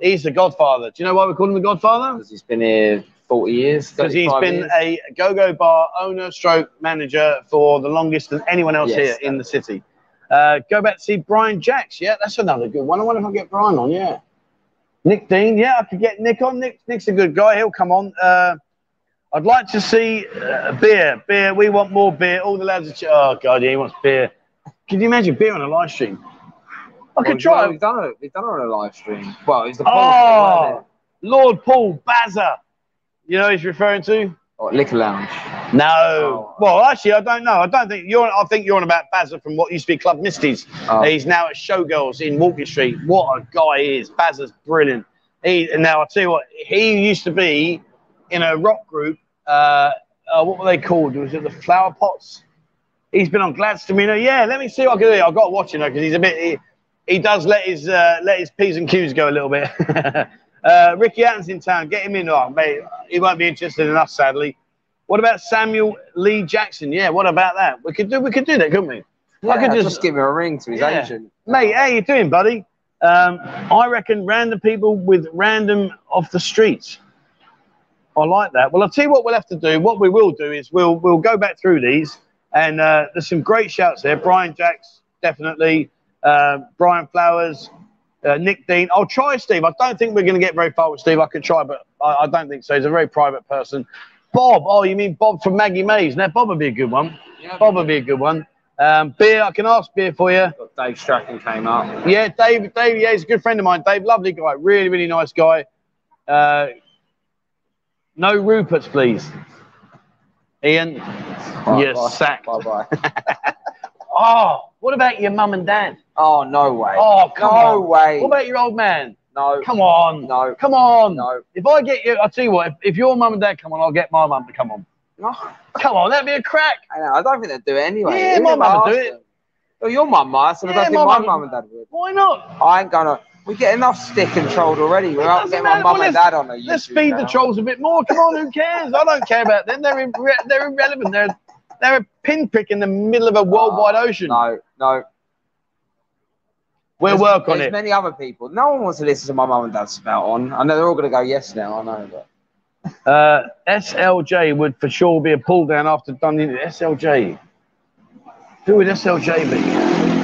He's the Godfather. Do you know why we call him the Godfather? Because he's been here 40 years. Because he's 35 been years. a go-go bar owner, stroke manager for the longest than anyone else Yes, here in the city. Uh, go back to see Brian Jacks. Yeah, that's another good one. I wonder if I can get Brian on. Yeah. Nick Dean. Yeah, I could get Nick on. Nick, Nick's a good guy. He'll come on. Uh, I'd like to see uh, beer. Beer. We want more beer. All the lads are. Ch- oh God, yeah, he wants beer. Can you imagine beer on a live stream? I could Well, try. well, we've done it. We've done it on a live stream. Well, it's the Oh, Lord Paul Bazza. You know who he's referring to? oh, Liquor Lounge. No. Oh. Well, actually, I don't know. I don't think you're. I think you're on about Bazza from what used to be Club Misties. Oh. He's now at Showgirls in Walking Street. What a guy he is. Bazza's brilliant. He and now I tell you what. He used to be in a rock group. Uh, uh, what were they called? Was it the Flower Pots? He's been on Gladstone. Yeah, let me see what I can do. I've got to watch him because he's a bit. He, he does let his uh, let his p's and q's go a little bit. uh, Ricky Hatton's in town. Get him in. Oh, mate, he won't be interested in us, sadly. What about Samuel L. Jackson? Yeah, what about that? We could do we could do that, couldn't we? Yeah, I could just, just, give him a ring to his Yeah. agent. mate. How you doing, buddy? Um, I reckon random people with random off the streets. I like that. Well, I'll tell you what we'll have to do. What we will do is we'll we'll go back through these, and uh, there's some great shouts there. Brian Jacks, definitely. Uh, Brian Flowers, uh, Nick Dean. I'll try Steve. I don't think we're going to get very far with Steve. I could try, but I, I don't think so. He's a very private person. Bob. Oh, you mean Bob from Maggie Mays? Now, Bob would be a good one. Yeah, Bob would be a good one. Um, beer. I can ask beer for you. Dave Strachan came up. Yeah, Dave. Dave. Yeah, he's a good friend of mine. Dave, lovely guy. Really, really nice guy. Uh, no Ruperts, please. Ian. You're sacked. Bye bye. Oh, what about your mum and dad? oh no way. Oh, come no on. way. What about your old man? no. Come on. No. Come on. No. If I get you, I'll tell you what, if, if your mum and dad come on, I'll get my mum to come on. No. Come on, that'd be a crack. I, know, I don't think they'd do it anyway. Yeah, Even my mum would do it. Well, your mum might, so I Yeah, don't think my mum and dad would. Why not? I ain't gonna. We get enough stick and trolled already. We're not doesn't getting my mum Well, and dad on a YouTube Let's feed the trolls a bit more. Come on, who cares? I don't care about them. They're, irre- they're irrelevant. They're, they're a pinprick in the middle of a worldwide ocean. No, no. we'll There's- work on there's it. many other people. No one wants to listen to my mum and dad spout on. I know they're all going to go yes now. I know, but Uh, SLJ would for sure be a pull down after Dundee. SLJ. Who would SLJ be?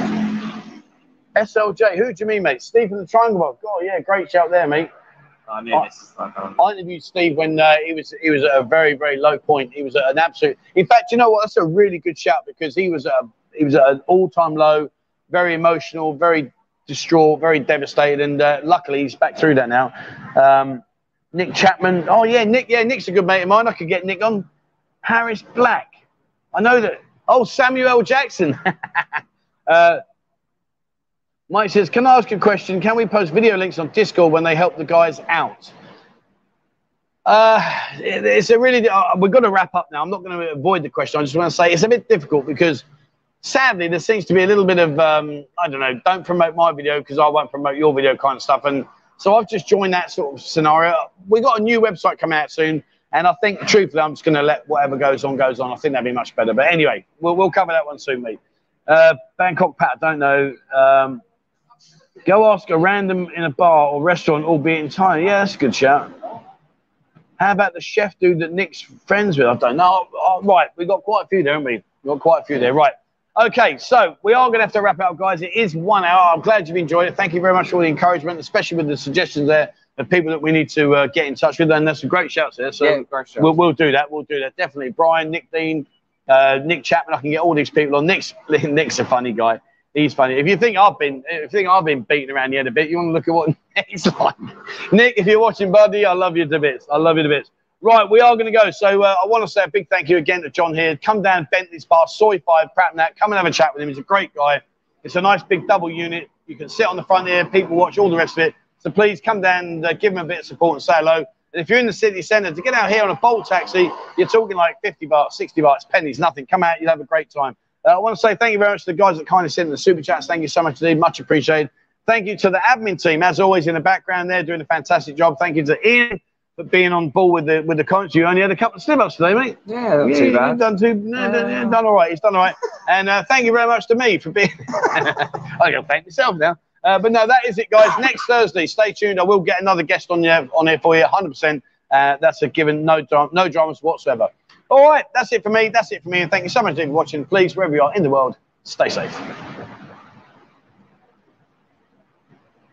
SLJ. Who do you mean, mate? Steve from the Triangle. God, yeah, great shout there, mate. I knew Oh. this um, I interviewed Steve when uh, he was he was at a very very low point. He was at an absolute. In fact, you know what? That's a really good shout because he was at a, he was at an all time low, very emotional, very distraught, very devastated, and uh, luckily he's back through that now. Um, Nick Chapman. Oh yeah, Nick. Yeah, Nick's a good mate of mine. I could get Nick on. Harris Black. I know that. Oh, Samuel Jackson. uh, Mike says, "Can I ask a question? Can we post video links on Discord when they help the guys out?" Uh, it- it's a really. Uh, we've got to wrap up now. I'm not going to avoid the question. I just want to say it's a bit difficult because sadly there seems to be a little bit of um, I don't know. Don't promote my video because I won't promote your video kind of stuff. And so I've just joined that sort of scenario. We've got a new website coming out soon, and I think truthfully I'm just going to let whatever goes on goes on. I think that'd be much better. But anyway, we'll we'll cover that one soon, mate. Uh, Bangkok Pat, I don't know. Um, go ask a random in a bar or restaurant, albeit in Thailand. Yeah, that's a good shout. How about the chef dude that Nick's friends with? I don't know. Oh, right, we got quite a few there, haven't we? we got quite a few there. Right. Okay, so we are going to have to wrap up, guys. It is one hour. I'm glad you've enjoyed it. Thank you very much for all the encouragement, especially with the suggestions there of people that we need to uh, get in touch with. And there's some great shouts there. So yeah, great. We'll, we'll do that. We'll do that. Definitely. Brian, Nick Dean, uh, Nick Chapman. I can get all these people on. Nick's, Nick's a funny guy. He's funny. If you think I've been, if you think I've been beaten around the head a bit, you want to look at what Nick's like. Nick, if you're watching, buddy, I love you to bits. I love you to bits. Right, we are going to go. So uh, I want to say a big thank you again to John here. Come down Bentley's Bar, Soi 5, Pratumnak. Come and have a chat with him. He's a great guy. It's a nice big double unit. You can sit on the front here, people watch all the rest of it. So please come down and uh, give him a bit of support and say hello. And if you're in the city centre, to get out here on a Bolt taxi, you're talking like 50 bucks, 60 bucks, pennies, nothing. Come out, you'll have a great time. Uh, I want to say thank you very much to the guys that kind of sent in the super chats. Thank you so much indeed. Much appreciated. Thank you to the admin team, as always, in the background there, doing a fantastic job. Thank you to Ian for being on board with the with the comments. You only had a couple of slip ups today, mate. Yeah, not Yeah, too You've bad. done too, no, no, no, done all right. He's done all right. And uh, thank you very much to me for being. I got to thank myself now. Uh, but no, that is it, guys. Next Thursday, stay tuned. I will get another guest on here on here for you, 100%. Uh, that's a given, no dra- no dramas whatsoever. All right, that's it for me. That's it for me. And thank you so much for watching. Please, wherever you are in the world, stay safe.